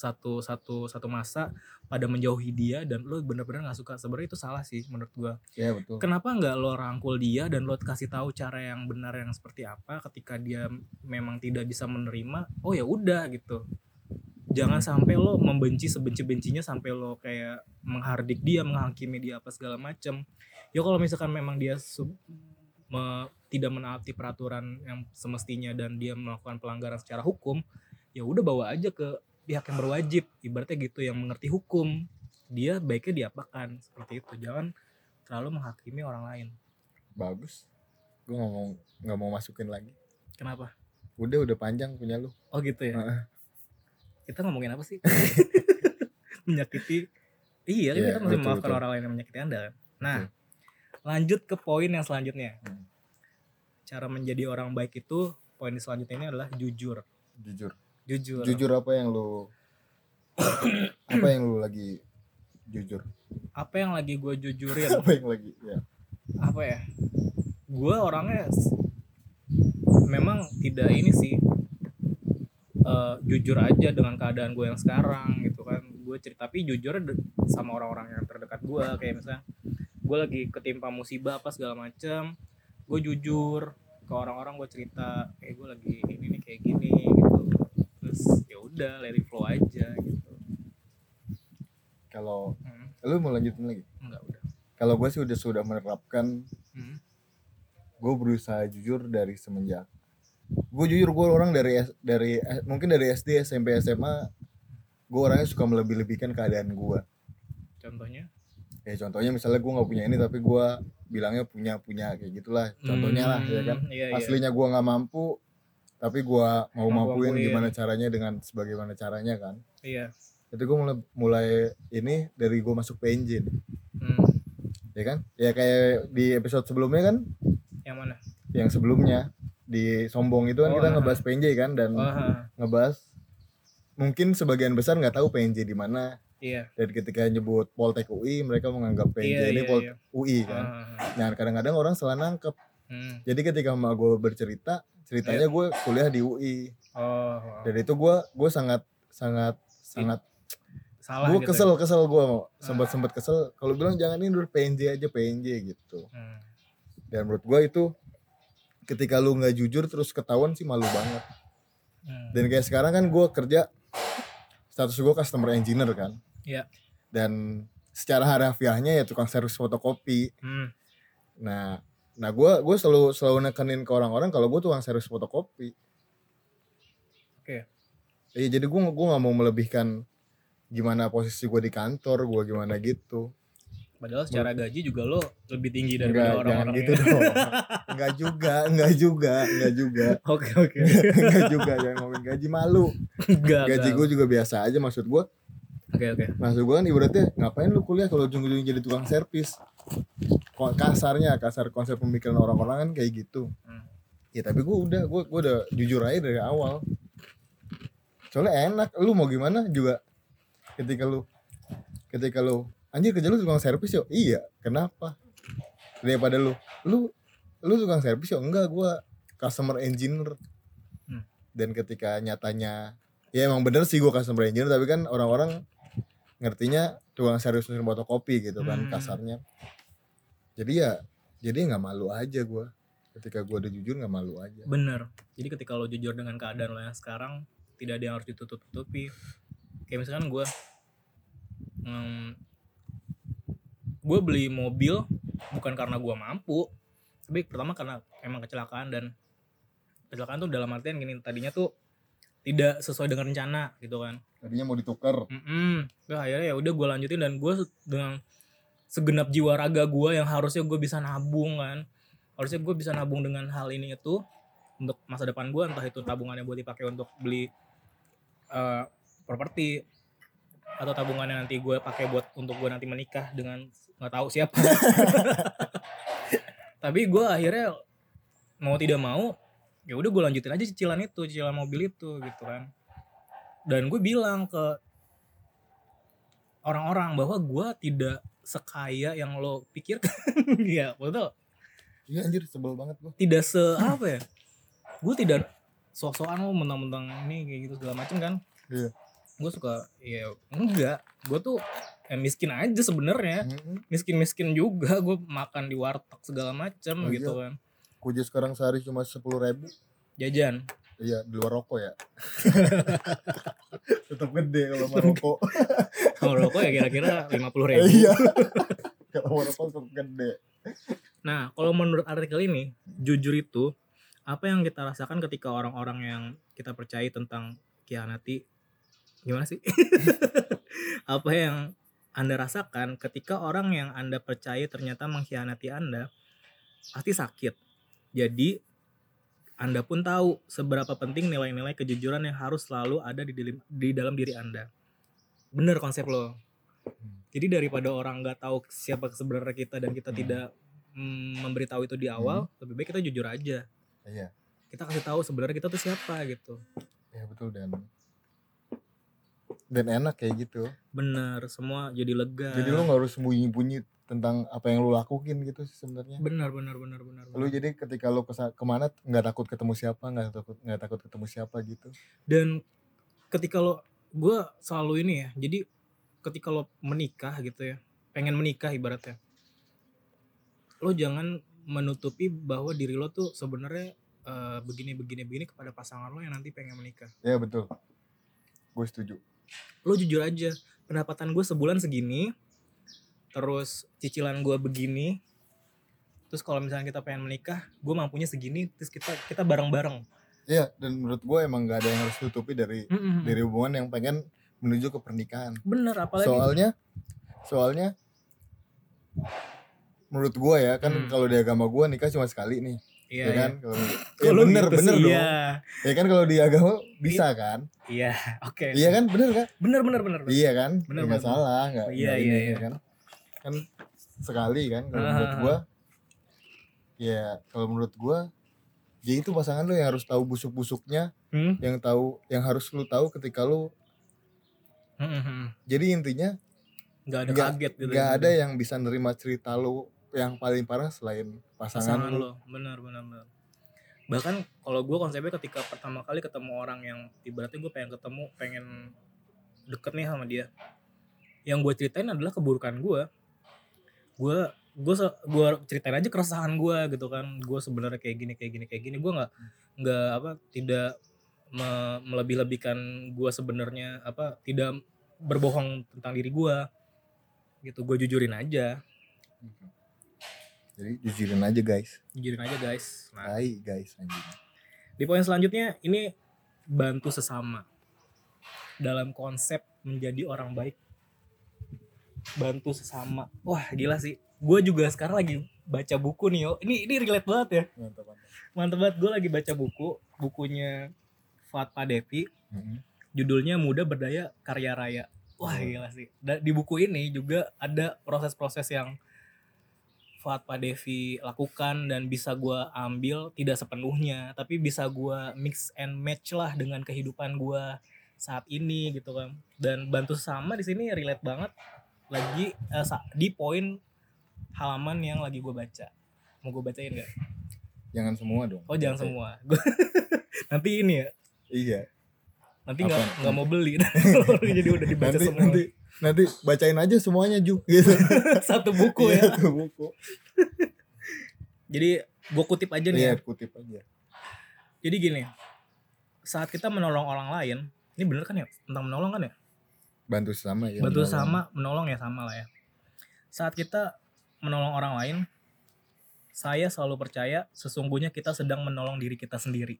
satu satu satu masa pada menjauhi dia dan lo bener-bener nggak suka. Sebenarnya itu salah sih menurut gue ya betul. Kenapa nggak lo rangkul dia dan lo kasih tahu cara yang benar yang seperti apa ketika dia memang tidak bisa menerima? Oh ya udah gitu. Jangan sampai lo membenci sebenci bencinya sampai lo kayak menghardik dia menghakimi dia apa segala macem. Ya kalau misalkan memang dia sub- me- tidak menaati peraturan yang semestinya dan dia melakukan pelanggaran secara hukum ya udah bawa aja ke pihak yang berwajib ibaratnya gitu yang mengerti hukum. Dia baiknya diapakan seperti itu. Jangan terlalu menghakimi orang lain. Bagus. Gua nggak mau nggak mau masukin lagi. Kenapa? Udah udah panjang punya lu. Oh gitu ya? Heeh. kita ngomongin apa sih? Menyakiti. Iya kan Iya, kita masih betul, memaafkan betul. orang lain yang menyakiti anda kan? Nah lanjut ke poin yang selanjutnya. Hmm. cara menjadi orang baik itu poin selanjutnya ini adalah jujur. Jujur jujur. Jujur apa yang lu apa yang lu lagi jujur? Apa yang lagi gue jujurin? Apa yang lagi ya. Apa ya? Gue orangnya memang tidak ini sih eh, jujur aja dengan keadaan gue yang sekarang gitu kan. Gue cerita tapi jujur sama orang-orang yang terdekat gue kayak misalnya gue lagi ketimpa musibah apa segala macam gue jujur ke orang-orang gue cerita eh gue lagi ini nih kayak gini terus ya udah let it flow aja gitu. Kalau hmm, lu mau lanjutin lagi? Enggak udah. Kalau gue sih udah sudah menerapkan hmm, gue berusaha jujur dari semenjak gue jujur gue orang dari dari mungkin dari SD SMP SMA gue orangnya suka melebih-lebihkan keadaan gue contohnya? Ya contohnya misalnya gue nggak punya ini tapi gue bilangnya punya punya kayak gitulah. Contohnya lah ya kan? Hmm, iya, iya. aslinya gue nggak mampu tapi gue mau mampuin mampuin. gimana caranya dengan sebagaimana caranya kan iya itu gue mulai mulai ini dari gue masuk PNJ hmm. ya kan ya kayak di episode sebelumnya kan yang mana yang sebelumnya di sombong itu kan Oh, kita aha. ngebahas PNJ kan dan oh, ha. ngebahas mungkin sebagian besar nggak tahu PNJ di mana iya dan ketika nyebut Poltek UI mereka menganggap PNJ Iya, ini iya, Pol iya. UI kan Ah, ah. nah kadang-kadang orang salah nangkep Hmm. jadi ketika emak gue bercerita ceritanya Iya. gue kuliah di UI Oh, oh. dan itu gue gue sangat sangat sangat salah gue gitu. kesel kesel gue sempat Ah. sempat kesel kalau bilang jangan ini dulu PNJ aja PNJ gitu Hmm. dan menurut gue itu ketika lu nggak jujur terus ketahuan sih malu banget Hmm. dan kayak sekarang kan gue kerja status gue customer engineer kan Iya. dan secara harafiahnya ya tukang servis fotokopi Hmm. nah nah gue gue selalu selalu nekenin ke orang-orang kalau gue tukang servis fotokopi Oke. iya jadi gue gue nggak mau melebihkan gimana posisi gue di kantor gue gimana gitu Padahal secara gaji juga lo lebih tinggi daripada jangan orang-orang gitu yang- dong. Enggak juga, enggak juga, enggak juga. Oke oke. enggak juga, jangan ngomongin gaji malu. Enggak. Gaji gue juga biasa aja maksud gue. Oke oke. Maksud gue kan ibaratnya ngapain lu kuliah kalau ujung-ujungnya jadi tukang servis. Kasarnya, kasar konsep pemikiran orang-orang kan kayak gitu. Hmm. Ya tapi gue udah, gue gue udah jujur aja dari awal. Soalnya enak, lu mau gimana juga ketika lu ketika lu anjir kerja lu tukang servis yo iya kenapa daripada lu lu lu tukang servis yo enggak gua customer engineer Hmm. dan ketika nyatanya ya emang bener sih gua customer engineer tapi kan orang-orang ngertinya tukang servis mesin fotokopi gitu kan Hmm. kasarnya jadi ya jadi nggak malu aja gua ketika gua udah jujur nggak malu aja Bener. Jadi ketika lo jujur dengan keadaan lo yang sekarang, tidak ada yang harus ditutup-tutupi. Kayak misalkan gue, gue beli mobil bukan karena gua mampu tapi pertama karena emang kecelakaan dan kecelakaan tuh dalam artian gini tadinya tuh tidak sesuai dengan rencana gitu kan. Tadinya mau ditukar. Mm-mm. Nah, akhirnya ya udah gue lanjutin dan gue dengan segenap jiwa raga gue yang harusnya gue bisa nabung kan. Harusnya gue bisa nabung dengan hal ini itu untuk masa depan gue entah itu tabungannya buat dipakai untuk beli eh, properti atau tabungannya nanti gue pakai buat untuk gue nanti menikah dengan nggak tahu siapa. Tapi gue akhirnya mau tidak mau ya udah gue lanjutin aja cicilan itu cicilan mobil itu gitu kan. Dan gue bilang ke orang-orang bahwa gue tidak sekaya yang lo pikirkan. Ya betul. Iya anjir sebel banget gua. Tidak se apa ya gue tidak sok-sokan lo mentang-mentang ini kayak gitu segala macem kan. Iya. gue suka ya enggak. Gue tuh ya miskin aja sebenarnya. Mm-mm. miskin-miskin juga gue makan di warteg segala macem Oh, gitu iya. kan Kuja sekarang sehari cuma sepuluh ribu. Jajan? Iya di luar rokok ya. Tetap gede kalau mau rokok. Kalau rokok ya kira-kira lima puluh ribu. Iya. Kalau mau rokok tetap gede. Nah, kalau menurut artikel ini, jujur itu apa yang kita rasakan ketika orang-orang yang kita percaya tentang kianati gimana sih? apa yang Anda rasakan ketika orang yang Anda percaya ternyata mengkhianati Anda pasti sakit. Jadi Anda pun tahu seberapa penting nilai-nilai kejujuran yang harus selalu ada di, dili- di dalam diri Anda. Bener konsep lo. Jadi daripada orang nggak tahu siapa sebenarnya kita dan kita Hmm. tidak mm, memberitahu itu di awal, lebih baik kita jujur aja. iya Kita kasih tahu sebenarnya kita tuh siapa gitu. ya betul dan dan enak kayak gitu Bener, semua jadi lega. jadi lu nggak harus sembunyi-bunyi tentang apa yang lu lakuin gitu sih sebenarnya benar benar benar benar. lu jadi ketika lu kesa- ke mana nggak takut ketemu siapa nggak takut nggak takut ketemu siapa gitu Dan ketika lo gue selalu ini ya. Jadi ketika lo menikah gitu ya, pengen menikah ibaratnya. Lo jangan menutupi bahwa diri lo tuh sebenarnya eh, begini begini begini kepada pasangan lo yang nanti pengen menikah. ya betul gue setuju lo jujur aja pendapatan gue sebulan segini terus cicilan gue begini terus kalau misalnya kita pengen menikah gue mampunya segini terus kita kita bareng-bareng Iya, dan menurut gue emang gak ada yang harus tutupi dari dari hubungan yang pengen menuju ke pernikahan. bener apalagi Soalnya, soalnya menurut gue ya kan Hmm. kalau di agama gue nikah cuma sekali nih, iya ya kan? Kalau ya bener gitu bener sih, dong. iya Ya kan kalau di agama bisa kan? iya oke Iya kan bener kan? bener bener bener bener. Iya kan? Bener, Ya bener. salah, nggak Iya, iya, ini, iya. ya kan? Kan sekali kan kalau Ah, menurut gue. Ya kalau menurut gue ya itu pasangan lu yang harus tahu busuk-busuknya, Hmm? yang tahu yang harus lu tahu ketika lu Hmm, hmm, hmm. jadi intinya nggak ada Nggak- kaget gitu nggak ya. ada yang bisa nerima cerita lu yang paling parah selain pasangan, pasangan lo. Benar benar benar. Bahkan kalau gue konsepnya ketika pertama kali ketemu orang yang ibaratnya gue pengen ketemu pengen deket nih sama dia. Yang gue ceritain adalah keburukan gue gue gue gue ceritain aja keresahan gue gitu kan. Gue sebenarnya kayak gini kayak gini kayak gini. Gue nggak nggak apa tidak me- melebih-lebihkan gue sebenarnya apa tidak berbohong tentang diri gue gitu gue jujurin aja jadi jujurin aja guys jujurin aja guys nah Hai guys anjing Di poin selanjutnya ini bantu sesama dalam konsep menjadi orang baik. Bantu sesama. Wah, gila sih. Gue juga sekarang lagi baca buku nih, yo. Ini ini relate banget ya. mantap mantap Mantep banget gue lagi baca buku, bukunya Fuad Padevi, Mhm. judulnya Muda Berdaya Karya Raya. Wah, gila sih. Di buku ini juga ada proses-proses yang Fuad Padevi lakukan dan bisa gua ambil tidak sepenuhnya tapi bisa gua mix and match lah dengan kehidupan gua saat ini gitu kan dan bantu sama di sini relate banget lagi sa- di poin halaman yang lagi gua baca mau gue bacain nggak? jangan semua dong Oh jangan semua. Gua- nanti ini ya, iya nanti nggak nggak mau beli. Jadi udah dibaca nanti semua. nanti nanti bacain aja semuanya ju gitu Satu buku Iya, ya. tuh buku Jadi gue kutip aja nih. iya ya. kutip aja Jadi gini, saat kita menolong orang lain, ini bener kan ya tentang menolong kan ya? bantu sama ya Bantu menolong. sama, menolong ya sama lah ya. Saat kita menolong orang lain, saya selalu percaya sesungguhnya kita sedang menolong diri kita sendiri.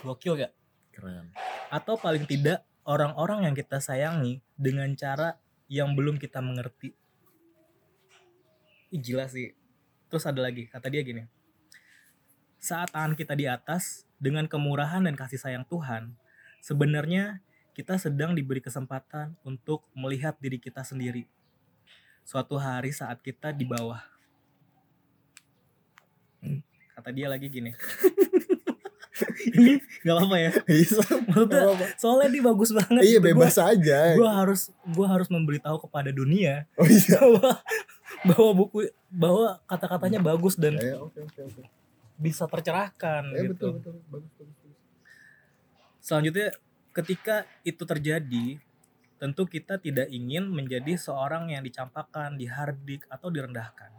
Gokil gak? Keren. Atau paling tidak orang-orang yang kita sayangi dengan cara yang belum kita mengerti. Ih, gila sih. Terus ada lagi, kata dia gini. Saat tangan kita di atas dengan kemurahan dan kasih sayang Tuhan, sebenarnya kita sedang diberi kesempatan untuk melihat diri kita sendiri. Suatu hari saat kita di bawah. Hmm, Kata dia lagi gini. Ini gak apa-apa ya. Bisa. Maksudnya Nggak apa-apa. soalnya dia bagus banget. Iya gitu. bebas aja. Gue harus gue harus memberitahu kepada dunia Oh iya. bahwa bahwa buku bahwa kata-katanya bagus dan Ya, ya, oke oke oke. bisa tercerahkan Ya gitu. betul betul. Bagus bagus. bagus. Selanjutnya ketika itu terjadi, tentu kita tidak ingin menjadi seorang yang dicampakkan, dihardik atau direndahkan.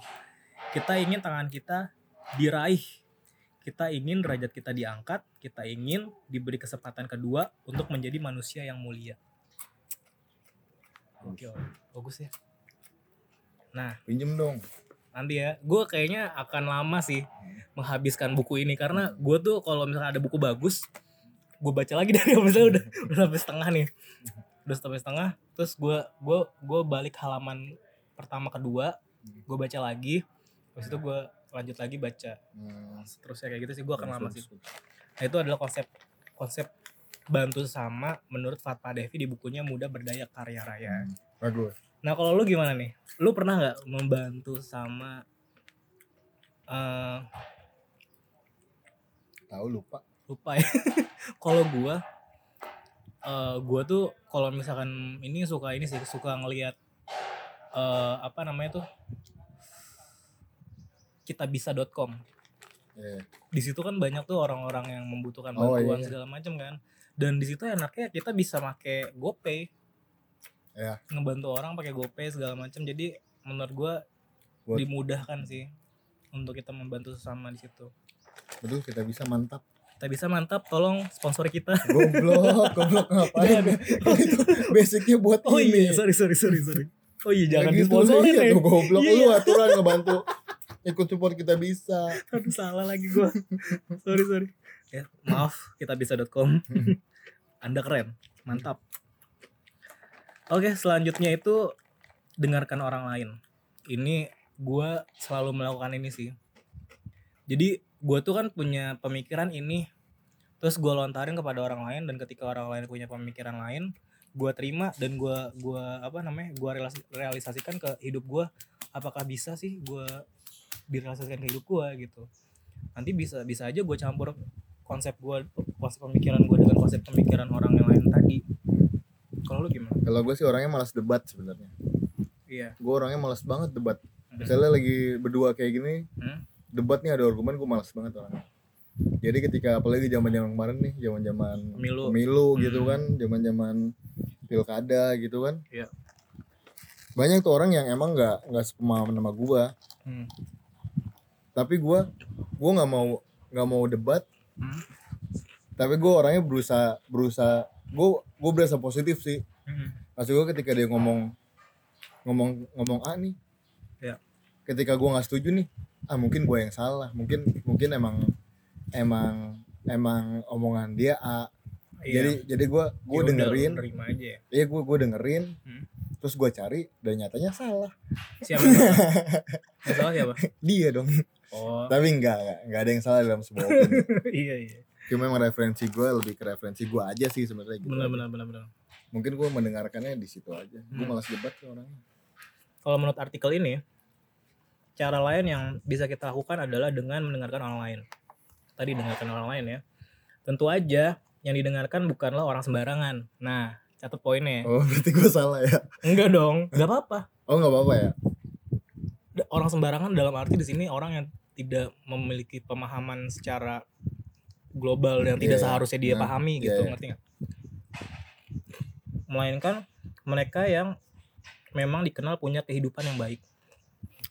Kita ingin tangan kita diraih. Kita ingin derajat kita diangkat, kita ingin diberi kesempatan kedua untuk menjadi manusia yang mulia. Oke, bagus ya. Nah, Pinjem dong. nanti ya gue kayaknya akan lama sih menghabiskan buku ini karena gue tuh kalau misalnya ada buku bagus gue baca lagi dari misalnya udah udah sampai setengah nih udah sampai setengah terus gue gue gue balik halaman pertama kedua gue baca lagi habis itu gue lanjut lagi baca Hmm, seterusnya kayak gitu sih gue akan lama sih nah itu adalah konsep konsep bantu sesama menurut Fatma Devi di bukunya Muda Berdaya Karya Raya Hmm, Bagus. Nah kalau lu gimana nih? Lu pernah nggak membantu sama eh Tahu lupa. lupa ya? kalau gua eh gua tuh kalau misalkan ini suka ini sih suka ngelihat eh apa namanya tuh kitabisa.com. Iya. Di situ kan banyak tuh orang-orang yang membutuhkan Oh, bantuan iya. segala macam kan. Dan di situ enaknya kita bisa pakai GoPay. Iya. Ngebantu orang pakai GoPay segala macam. Jadi menurut gua Buat- dimudahkan sih untuk kita membantu sesama di situ. Betul kita bisa mantap. Kita bisa mantap, tolong sponsori kita. Goblok, goblok ngapain? Jangan. itu basicnya buat Oh ini. iya, sorry sorry sorry sorry. Oh iya jangan Ya gitu, disponsorin iya ya. goblok Iya, lu iya. aturan ngebantu ikut support kita bisa. Aduh salah lagi gua. sorry sorry. Ya, maaf kita bisa.com. Anda keren, mantap. Oke, selanjutnya itu dengarkan orang lain. Ini gua selalu melakukan ini sih. Jadi gua tuh kan punya pemikiran ini terus gua lontarin kepada orang lain dan ketika orang lain punya pemikiran lain gua terima dan gua gua apa namanya gua realis- realisasikan ke hidup gua apakah bisa sih gua direalisasikan ke hidup gua gitu nanti bisa bisa aja gue campur konsep gua konsep pemikiran gua dengan konsep pemikiran orang yang lain tadi kalau lu gimana Kalau gue sih orangnya malas debat sebenarnya. iya Gue orangnya malas banget debat. Hmm. Misalnya lagi berdua kayak gini, Hmm? debat nih ada argumen gue malas banget orangnya. Jadi ketika apalagi zaman-zaman kemarin nih, zaman-zaman Pemilu. pemilu gitu Hmm. kan, zaman-zaman pilkada gitu kan. Iya. Banyak tuh orang yang emang nggak nggak sepemahaman sama gue, Hmm. Tapi gue gue nggak mau nggak mau debat, Hmm? tapi gue orangnya berusaha berusaha gue gue berasa positif sih. Hmm. Maksud gue ketika dia ngomong ngomong ngomong A nih, Ya. ketika gue nggak setuju nih, ah mungkin gue yang salah, mungkin mungkin emang emang emang omongan dia A. Iya. Jadi jadi gue gue Ya dengerin, aja ya. iya gue gue dengerin, Hmm. terus gue cari dan nyatanya salah. siapa yang salah? yang salah siapa Dia dong. Oh Tapi enggak, enggak, enggak ada yang salah dalam sebuah opini. iya iya Cuma memang referensi gue lebih ke referensi gue aja sih sebenarnya gitu. benar benar benar benar Mungkin gue mendengarkannya di situ aja. Gue Hmm. malas debat sih orangnya. kalau menurut artikel ini cara lain yang bisa kita lakukan adalah dengan mendengarkan orang lain tadi dengarkan orang lain ya tentu aja yang didengarkan bukanlah orang sembarangan nah catat poinnya Oh berarti gue salah ya? enggak dong nggak apa-apa Oh nggak apa-apa ya? Orang sembarangan dalam arti di sini orang yang tidak memiliki pemahaman secara global yang tidak Iya, seharusnya dia nah, pahami iya, gitu iya. ngerti nggak? Melainkan mereka yang memang dikenal punya kehidupan yang baik.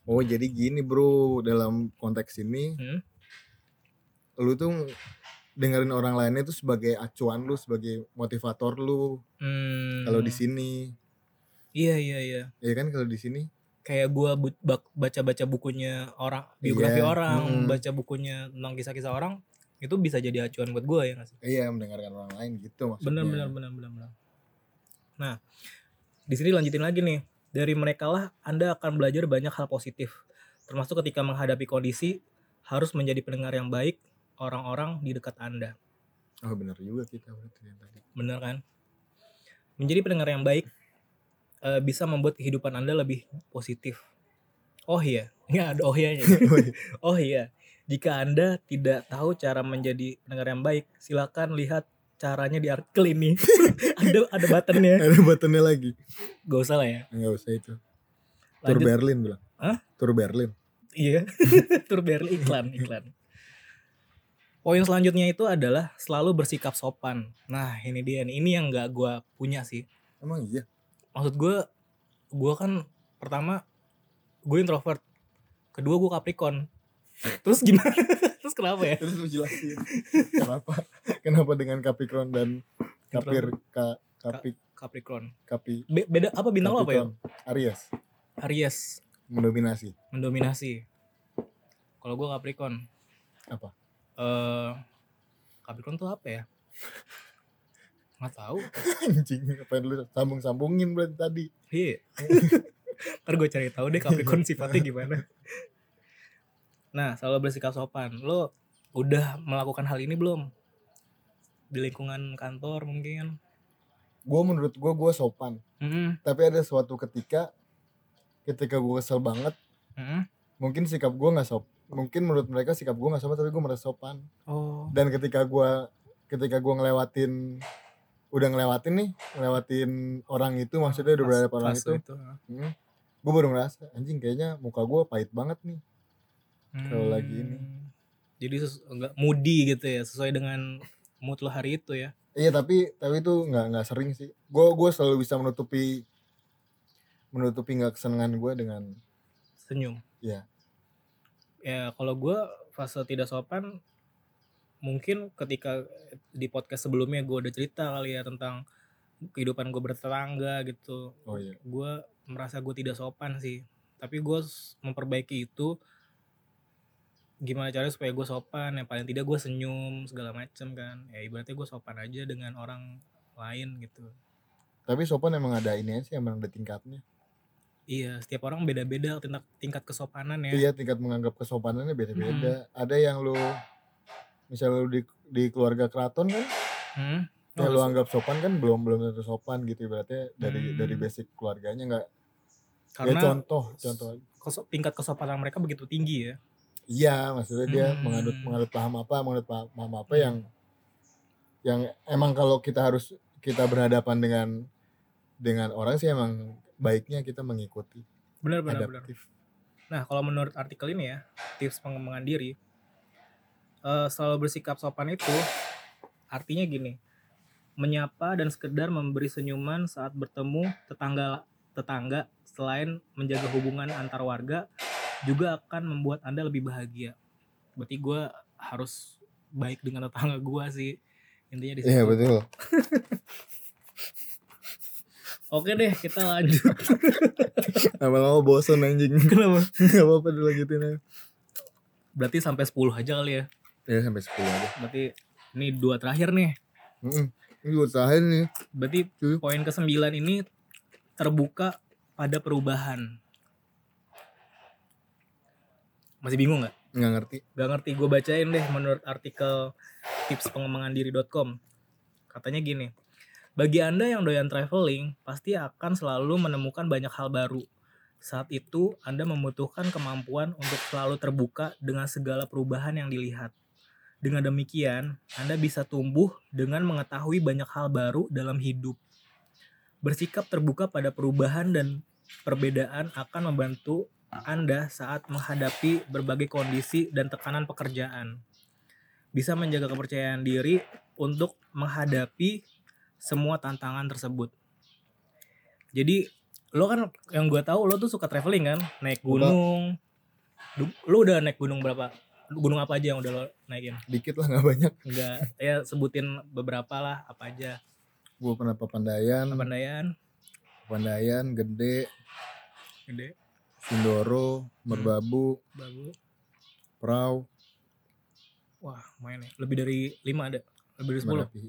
Oh jadi gini bro. Dalam konteks ini Hmm. lu tuh dengerin orang lain itu sebagai acuan lu sebagai motivator lu. Hmm, kalau di sini. Iya iya iya. Ya kan kalau di sini kayak gue baca-baca bukunya orang biografi Iya, orang mm-mm. baca bukunya tentang kisah-kisah orang itu bisa jadi acuan buat gue ya nggak sih? Iya mendengarkan orang lain gitu maksudnya. Bener bener bener bener bener. Nah di sini lanjutin lagi nih. Dari mereka lah anda akan belajar banyak hal positif. Termasuk ketika menghadapi kondisi harus menjadi pendengar yang baik orang-orang di dekat anda. Oh bener juga kita berarti yang tadi. Bener kan? Menjadi pendengar yang baik eh, bisa membuat kehidupan anda lebih positif. Oh iya nggak ada oh iya oh iya. Jika anda tidak tahu cara menjadi pendengar yang baik silakan lihat caranya di artikel ini ada ada buttonnya. Ada buttonnya lagi. Gak usah lah ya. Nggak usah itu. Tour lanjut. Berlin bilang. Hah? Tour Berlin. Iya. Tur Berlin iklan iklan. Poin selanjutnya itu adalah selalu bersikap sopan. Nah ini dia ini yang nggak gua punya sih. Emang iya maksud gue gue kan pertama gue introvert. Kedua gue capricorn. Terus gimana? Terus kenapa ya? Terus lu jelasin. Kenapa? Kenapa dengan Capricorn dan Kapir ka, Kapi capricorn. Kapi Be- beda apa bintang lo apa ya? Capricorn. Aries. Aries. Mendominasi. Mendominasi. Kalau gue capricorn. Apa? Eh capricorn tuh apa ya nggak tahu. Anjing apa yang lu sambung sambungin berarti tadi? Iya. Ntar gue cari tahu deh capricorn sifatnya gimana. Nah selalu bersikap sopan lo udah melakukan hal ini belum? Di lingkungan kantor mungkin? Gue menurut gue gue sopan. Mm-mm, tapi ada suatu ketika ketika gue kesel banget mm-mm. mungkin sikap gue nggak sop mungkin menurut mereka sikap gue nggak sopan tapi gue merasa sopan. Oh. Dan ketika gue ketika gue ngelewatin udah ngelewatin nih ngelewatin orang itu maksudnya udah berada orang itu hmm, gue baru ngerasa anjing kayaknya muka gue pahit banget nih Kalau lagi ini. Hmm. jadi sesu- enggak moody gitu ya sesuai dengan mood lo hari itu ya iya tapi tapi itu nggak nggak sering sih gue gue selalu bisa menutupi menutupi nggak kesenangan gue dengan senyum Iya. ya kalau gue fase tidak sopan mungkin ketika di podcast sebelumnya gue udah cerita kali ya tentang kehidupan gue bertetangga gitu. Oh iya. Gue merasa gue tidak sopan sih. Tapi gue memperbaiki itu gimana caranya supaya gue sopan yang paling tidak gue senyum segala macem kan. Ya ibaratnya gue sopan aja dengan orang lain gitu. Tapi sopan emang ada ini sih emang ada tingkatnya. Iya setiap orang beda-beda tingkat tingkat kesopanan ya. Iya tingkat menganggap kesopanannya beda-beda. Ada yang lu misalnya lu di di keluarga keraton kan Hmm? yang Oh, lu anggap sopan kan belum belum tentu sopan gitu ibaratnya dari Hmm. dari basic keluarganya nggak karena ya contoh contoh tingkat kesopanan mereka begitu tinggi ya iya maksudnya dia Hmm. menganut menganut paham apa menganut paham, paham apa Hmm. yang yang emang kalau kita harus kita berhadapan dengan dengan orang sih emang baiknya kita mengikuti benar benar benar Nah, kalau menurut artikel ini ya, tips pengembangan diri, eh, selalu bersikap sopan itu artinya gini, menyapa dan sekedar memberi senyuman saat bertemu tetangga tetangga selain menjaga hubungan antar warga juga akan membuat anda lebih bahagia. Berarti gue harus baik dengan tetangga gue sih intinya di situ. iya betul Oke deh, kita lanjut. lama-lama bosan anjing Kenapa? nggak apa-apa dilanjutin aja Berarti sampai 10 aja kali ya. Ya sampai 10 aja Berarti ini dua terakhir nih. Mm-mm. ini buat terakhir nih Berarti Cuy. poin ke-9 ini terbuka pada perubahan. Masih bingung nggak? nggak ngerti Gak ngerti, gue bacain deh menurut artikel tipspengembangan-diri.com. Katanya gini, bagi Anda yang doyan traveling, pasti akan selalu menemukan banyak hal baru. Saat itu, Anda membutuhkan kemampuan untuk selalu terbuka dengan segala perubahan yang dilihat. Dengan demikian, Anda bisa tumbuh dengan mengetahui banyak hal baru dalam hidup. Bersikap terbuka pada perubahan dan perbedaan akan membantu anda saat menghadapi berbagai kondisi dan tekanan pekerjaan. Bisa menjaga kepercayaan diri untuk menghadapi semua tantangan tersebut. Jadi lo kan yang gue tahu lo tuh suka traveling kan, naik gunung. Lo udah naik gunung berapa? Gunung apa aja yang udah lo naikin? dikit lah nggak banyak. Enggak, ya sebutin beberapa lah apa aja. gue pernah papandayan. Pemandayan, papandayan gede. Gede. Sindoro Merbabu. Bagus Prau. Wah main ya. Lebih dari lima ada? Lebih dari sepuluh? Merapi?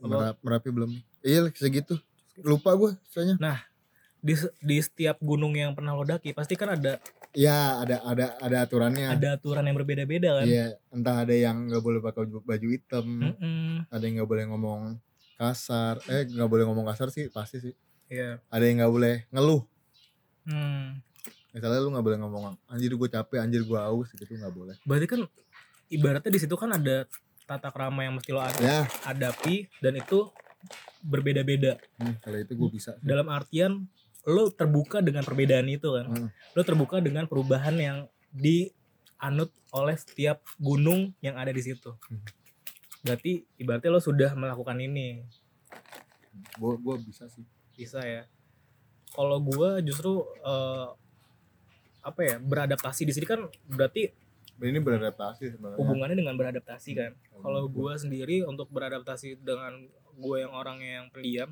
Merapi, Merapi belum iya segitu. Lupa gue soalnya di di setiap gunung yang pernah lo daki pasti kan ada ya ada ada ada aturannya ada aturan yang berbeda-beda kan iya entah ada yang nggak boleh pakai baju, hitam Mm-mm. ada yang nggak boleh ngomong kasar eh nggak boleh ngomong kasar sih pasti sih Iya. ada yang nggak boleh ngeluh Hmm. misalnya lu nggak boleh ngomong anjir gue capek anjir gue aus gitu nggak boleh Berarti kan ibaratnya di situ kan ada tata krama yang mesti lo ad- ya hadapi dan itu berbeda-beda. hmm, kalau itu gue bisa Dalam artian lo terbuka dengan perbedaan itu kan. Hmm. Lo terbuka dengan perubahan yang dianut oleh setiap gunung yang ada di situ. Hmm. Berarti ibaratnya lo sudah melakukan ini. gue gue bisa sih Bisa ya. Kalau gua justru eh, apa ya beradaptasi di sini kan berarti ini beradaptasi sebenarnya hubungannya dengan beradaptasi kan. Kalau Hmm. gue sendiri untuk beradaptasi dengan gue yang orangnya yang pendiam,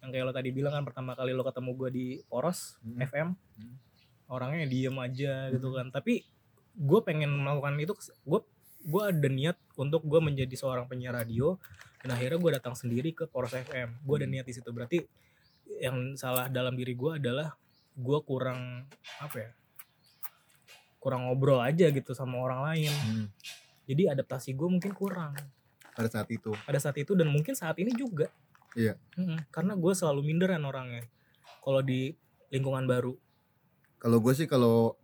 yang kayak lo tadi bilang kan pertama kali lo ketemu gue di Poros Hmm. FM, Hmm. orangnya diem aja gitu Hmm. kan. Tapi gue pengen melakukan itu, gue gue ada niat untuk gue menjadi seorang penyiar radio dan akhirnya gue datang sendiri ke Poros FM. Gue ada Hmm. niat di situ. Berarti yang salah dalam diri gue adalah gue kurang apa ya? kurang ngobrol aja gitu sama orang lain Hmm. jadi adaptasi gue mungkin kurang pada saat itu pada saat itu dan mungkin saat ini juga Iya. Mm-mm, karena gue selalu minderan orangnya kalau di lingkungan baru. Kalau gue sih kalau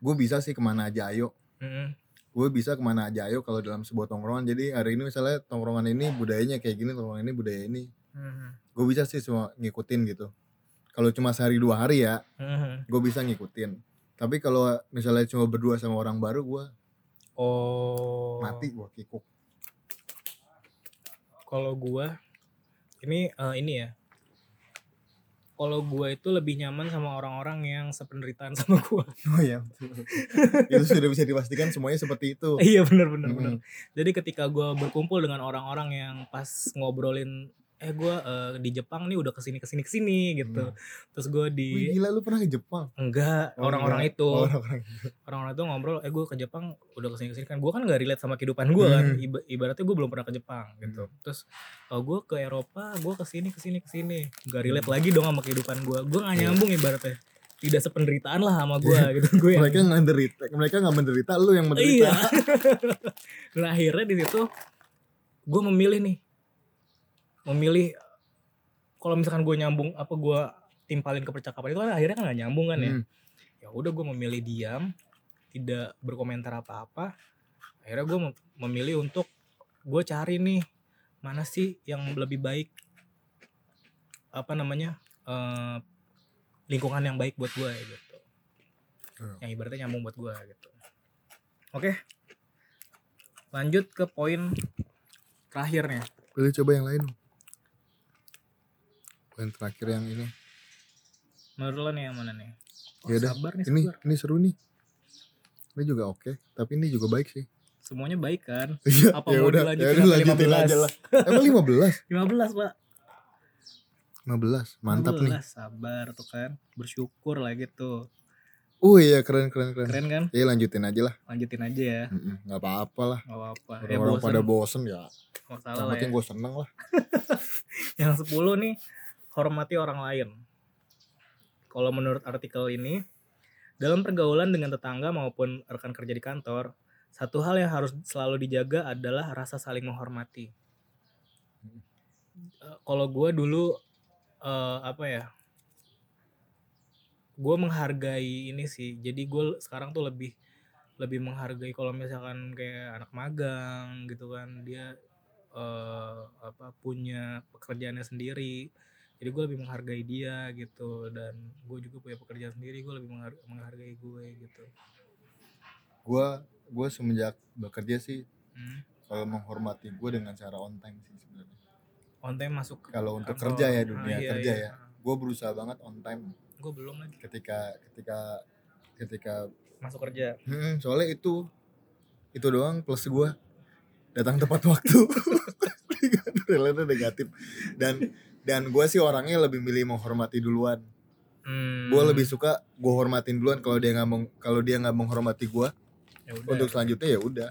gue bisa sih ke mana aja ayo. Mm-mm. gue bisa ke mana aja ayo kalau dalam sebuah tongkrongan. Jadi hari ini misalnya tongkrongan ini budayanya kayak gini tongkrongan ini budaya ini. Mhm. gue bisa sih semua ngikutin gitu. Kalau cuma sehari dua hari ya Mhm. gue bisa ngikutin. Tapi kalau misalnya cuma berdua sama orang baru gue oh. mati gue kikuk kalau gue ini eh, ini ya. Kalau gue itu lebih nyaman sama orang-orang yang sependeritaan sama gue oh ya itu sudah bisa dipastikan semuanya seperti itu. Iya bener bener bener Mm-mm. jadi ketika gue berkumpul dengan orang-orang yang pas ngobrolin eh gue eh, di Jepang nih udah ke sini ke sini ke sini gitu. Hmm. terus gue di Wih, gila lu pernah ke Jepang? Enggak Oh, orang-orang enggak. itu. Oh, orang-orang orang-orang itu ngobrol eh gue ke Jepang udah ke sini ke sini. Kan gue kan nggak relate sama kehidupan gue kan. Hmm. Iba- ibaratnya gue belum pernah ke Jepang gitu. Terus oh, gue ke Eropa gue ke sini ke sini ke sini. Nggak relate lagi dong sama kehidupan gue gue Hmm. Iya. nyambung ibaratnya. Tidak sependeritaan lah sama gue gitu. Gue yang mereka nggak menderita mereka nggak menderita lu yang menderita. Iya. Nah akhirnya di situ gue memilih nih memilih kalau misalkan gue nyambung apa gue timpalin ke percakapan itu kan akhirnya kan gak nyambung kan ya Hmm. ya udah gue memilih diam tidak berkomentar apa-apa akhirnya gue memilih untuk gue cari nih mana sih yang lebih baik apa namanya eh, lingkungan yang baik buat gue gitu Hmm. yang ibaratnya nyambung buat gue gitu oke lanjut ke poin terakhirnya Pilih coba yang lain. Poin terakhir yang ini. menurut lo nih yang mana nih Oh, Ya udah, sabar nih Ini sabar. ini seru nih. Ini juga oke, tapi ini juga baik sih. semuanya baik kan Iya, Apa ya mau udah, dilanjutin ya udah lanjutin 15? aja lah. Emang 15? 15 pak 15. Mantap 15, nih. sabar tuh kan bersyukur lah gitu Oh iya, keren keren keren. keren kan Ya lanjutin aja lah. lanjutin aja ya Mm-mm, nggak apa-apa lah. Gak apa-apa ya Orang-orang bosen pada bosen ya. masalah Yang lah ya. penting gue seneng lah. yang 10 nih hormati orang lain. Kalau menurut artikel ini dalam pergaulan dengan tetangga maupun rekan kerja di kantor satu hal yang harus selalu dijaga adalah rasa saling menghormati. Eh, kalau gue dulu eh, apa ya gue menghargai ini sih. Jadi gue sekarang tuh lebih lebih menghargai kalau misalkan kayak anak magang gitu kan dia eh, apa punya pekerjaannya sendiri jadi gue lebih menghargai dia gitu dan gue juga punya pekerjaan sendiri gue lebih menghar- menghargai gue gitu Gue gue semenjak bekerja sih hmm. kalau menghormati gue dengan cara on time sih sebenarnya. on time masuk Kalau untuk kantor. kerja ya Ah, dunia iya, kerja iya. ya. Gue berusaha banget on time gue belum lagi ketika ketika ketika masuk kerja Hmm, soalnya itu itu doang plus gue datang tepat waktu. Relate negatif dan dan gue sih orangnya lebih milih menghormati duluan. Hmm. gue lebih suka gue hormatin duluan kalau dia nggak meng kalau dia nggak menghormati gue ya untuk selanjutnya ya udah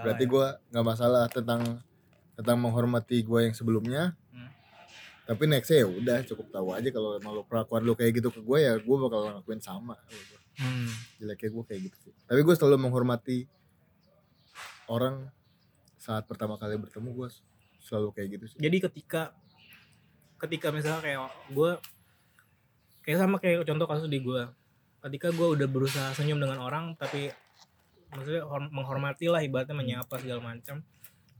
berarti ya. gue nggak masalah tentang tentang menghormati gue yang sebelumnya Hmm. tapi nextnya ya udah cukup tahu aja kalau emang lo perlakuan lo kayak gitu ke gue ya gue bakal ngelakuin sama Hmm. jeleknya gue kayak gitu sih tapi gue selalu menghormati orang saat pertama kali bertemu gue selalu kayak gitu sih jadi ketika ketika misalnya kayak gue kayak sama kayak contoh kasus di gue ketika gue udah berusaha senyum dengan orang tapi maksudnya hor- menghormati lah ibaratnya menyapa segala macam.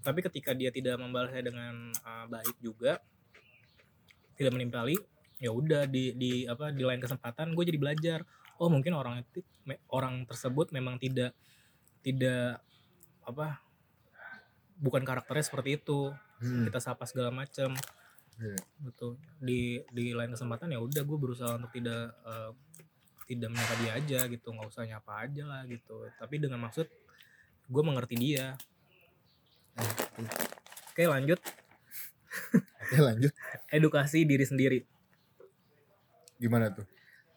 Tapi ketika dia tidak membalasnya dengan uh, baik juga tidak menimpali ya udah di di apa di lain kesempatan gue jadi belajar. Oh mungkin orang itu orang tersebut memang tidak tidak apa bukan karakternya seperti itu. Hmm, kita sapa segala macam iya. betul. Di di lain kesempatan ya udah gue berusaha untuk tidak eh, tidak menyapa dia aja gitu. Nggak usah nyapa aja lah gitu. Tapi dengan maksud gue mengerti dia. Oke lanjut. Oke lanjut. Edukasi diri sendiri. Gimana tuh?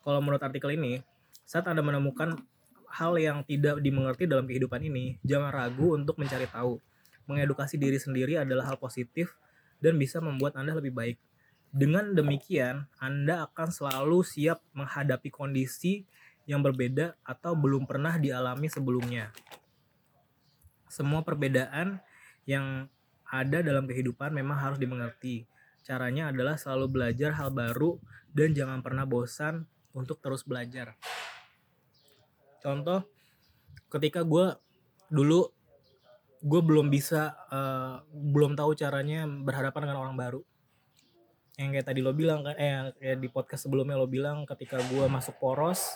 Kalau menurut artikel ini saat anda menemukan hal yang tidak dimengerti dalam kehidupan ini jangan ragu untuk mencari tahu. Mengedukasi diri sendiri adalah hal positif dan bisa membuat anda lebih baik. Dengan demikian anda akan selalu siap menghadapi kondisi yang berbeda atau belum pernah dialami sebelumnya. Semua perbedaan yang ada dalam kehidupan memang harus dimengerti. Caranya adalah selalu belajar hal baru dan jangan pernah bosan untuk terus belajar. Contoh, ketika gue dulu gue belum bisa, eh, belum tahu caranya berhadapan dengan orang baru. Yang kayak tadi lo bilang kan, eh kayak di podcast sebelumnya lo bilang ketika gue masuk poros,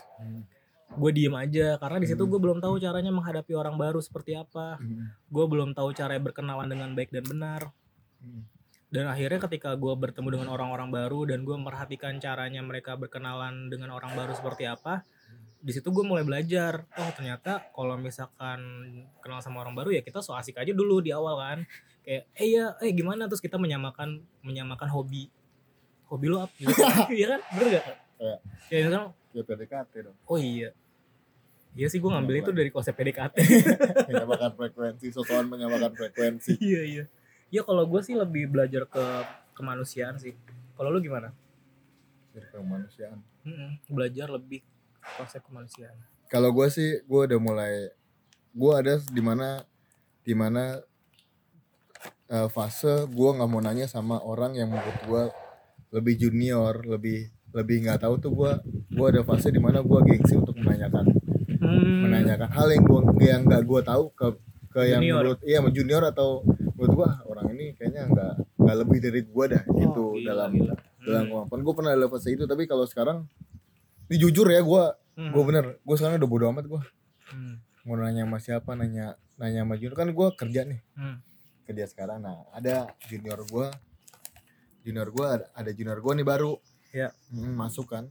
gue diem aja karena di situ Hmm. gue belum tahu caranya menghadapi orang baru seperti apa. Hmm, Gue belum tahu cara berkenalan dengan baik dan benar hmm. dan akhirnya ketika gue bertemu dengan orang-orang baru dan gue memperhatikan caranya mereka berkenalan dengan orang baru seperti apa di situ gue mulai belajar oh ternyata kalau misalkan kenal sama orang baru ya kita so asik aja dulu di awal kan. Kayak eh ya eh gimana? Terus kita menyamakan menyamakan hobi hobi lo apa? Gitu iya kan? Bener gak Iya. ya misalnya ya PDKT dong. Oh iya. Iya sih gue ngambil itu dari konsep PDKT menyamakan frekuensi sosokan menyamakan frekuensi. Iya iya. Ya kalau gue sih lebih belajar ke kemanusiaan sih. Kalau lu gimana? Dari kemanusiaan. Mm-mm, belajar lebih konsep kemanusiaan. kalau gue sih gue udah mulai gue ada di mana di mana eh, fase gue nggak mau nanya sama orang yang menurut gue lebih junior lebih lebih nggak tahu tuh gue gue ada fase di mana gue gengsi untuk menanyakan Hmm, menanyakan hal yang gue yang nggak gue tahu ke ke yang Junior. menurut iya junior atau menurut gue orang ini kayaknya nggak nggak lebih dari gue dah Oh, itu gila, dalam gila. dalam Hmm, gue pernah ada fase itu tapi kalau sekarang ini jujur ya gue hmm, gue bener. Gue sekarang udah bodo amat gue hmm, mau nanya sama siapa nanya nanya sama junior. Kan gue kerja nih. Hmm, kerja sekarang. Nah ada junior gue junior gue ada, junior gue nih baru. Ya. Hmm, masuk kan.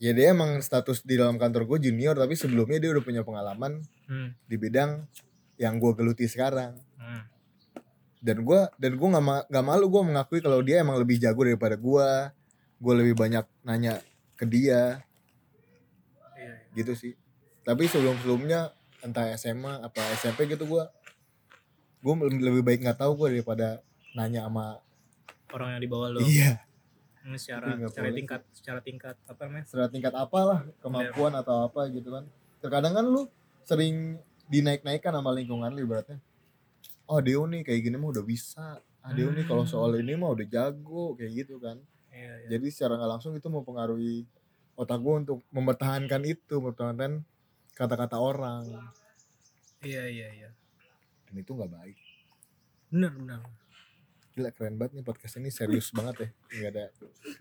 Ya dia emang status di dalam kantor gue junior tapi sebelumnya dia udah punya pengalaman hmm, di bidang yang gue geluti sekarang. Hmm. dan gue dan gue nggak ma nggak malu gue mengakui kalau dia emang lebih jago daripada gue gue lebih banyak nanya ke dia. Iya, iya. gitu sih. Tapi sebelum sebelumnya entah SMA apa SMP gitu gue gue lebih baik nggak tahu gue daripada nanya sama Orang yang di bawah lo. iya. Hmm, secara secara boleh. tingkat secara tingkat apa namanya? secara tingkat apalah kemampuan atau apa gitu kan. Terkadang kan lu sering dinaik-naikkan sama lingkungan lu ibaratnya. Oh Deo nih kayak gini mah udah bisa. Ah Deo nih kalau Hmm. soal ini mah udah jago kayak gitu kan Iya. jadi secara nggak langsung itu mempengaruhi otak gue untuk mempertahankan itu mempertahankan kata-kata orang Iya, iya, iya. dan itu nggak baik Benar, benar. gila keren banget nih podcast ini serius banget ya nggak ada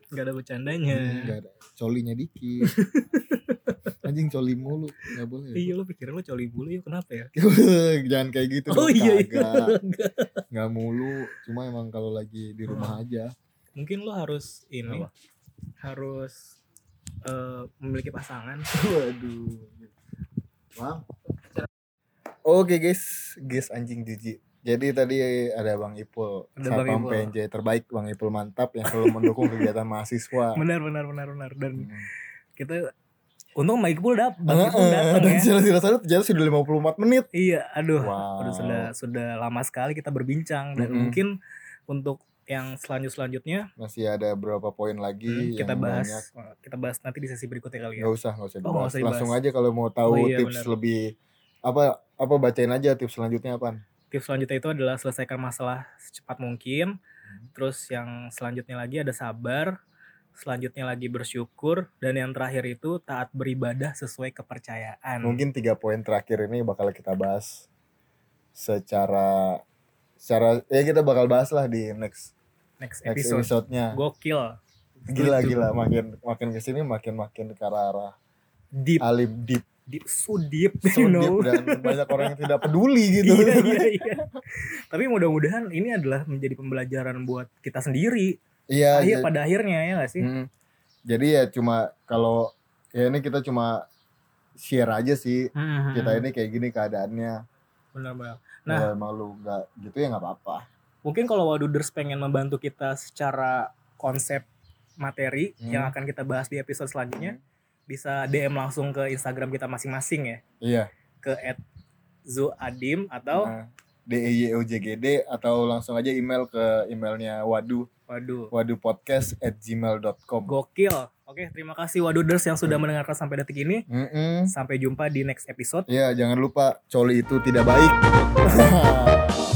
Gak ada bercandanya. nggak ada colinya dikit anjing coli mulu nggak boleh Iya, lo pikirin lo coli bulu ya kenapa ya? jangan kayak gitu Oh dong, iya, iya. nggak mulu cuma emang kalau lagi di rumah aja Mungkin lo harus ini Apa? harus eh, memiliki pasangan. waduh bang oke guys guys anjing jijik Jadi tadi ada Bang Ipul, Ada Bang Ipul. PNJ terbaik Bang Ipul mantap yang selalu mendukung kegiatan mahasiswa. benar benar benar benar dan Mm. kita untung Mike Ipul dap Bang Heeh, Ipul datang dan ya sila-sila sana ternyata sudah 54 menit. iya aduh Wow. Udah sudah sudah lama sekali kita berbincang dan Mm-mm. mungkin untuk yang selanjut selanjutnya Masih ada beberapa poin lagi hmm, kita yang bahas banyak. kita bahas nanti di sesi berikutnya kali ya. Nggak usah, nggak usah Oh, usah dibahas. Langsung aja kalau mau tahu Oh, iya, tips benar. lebih apa apa bacain aja tips selanjutnya apa? Tips selanjutnya itu adalah selesaikan masalah secepat mungkin. Hmm. Terus yang selanjutnya lagi ada sabar. Selanjutnya lagi bersyukur dan yang terakhir itu taat beribadah sesuai kepercayaan. Mungkin tiga poin terakhir ini bakal kita bahas secara secara ya kita bakal bahas lah di next next next episode. episode-nya. Gokil. Gila Setuju. gila makin makin ke sini makin makin ke arah arah Deep, alim deep, deep, so deep, so you deep dan banyak orang yang tidak peduli gitu. iya, iya, iya. Tapi mudah-mudahan ini adalah menjadi pembelajaran buat kita sendiri. Iya. Akhir ja- pada akhirnya ya gak sih? Mm. Jadi ya cuma kalau ya ini kita cuma share aja sih Hmm, kita ini kayak gini keadaannya. benar-benar. Nah, Nah. emang lu nggak gitu ya nggak apa-apa. Mungkin kalau Waduders pengen membantu kita secara konsep materi Hmm. yang akan kita bahas di episode selanjutnya, bisa DM langsung ke Instagram kita masing-masing ya, Iya. ke @zoadim atau Nah, D E Y O J G D atau langsung aja email ke emailnya wadu waduh wadupodcast at gmail.com gokil. Oke, terima kasih Waduders yang sudah mendengarkan sampai detik ini. Mm-mm. Sampai jumpa di next episode. Ya jangan lupa coli itu tidak baik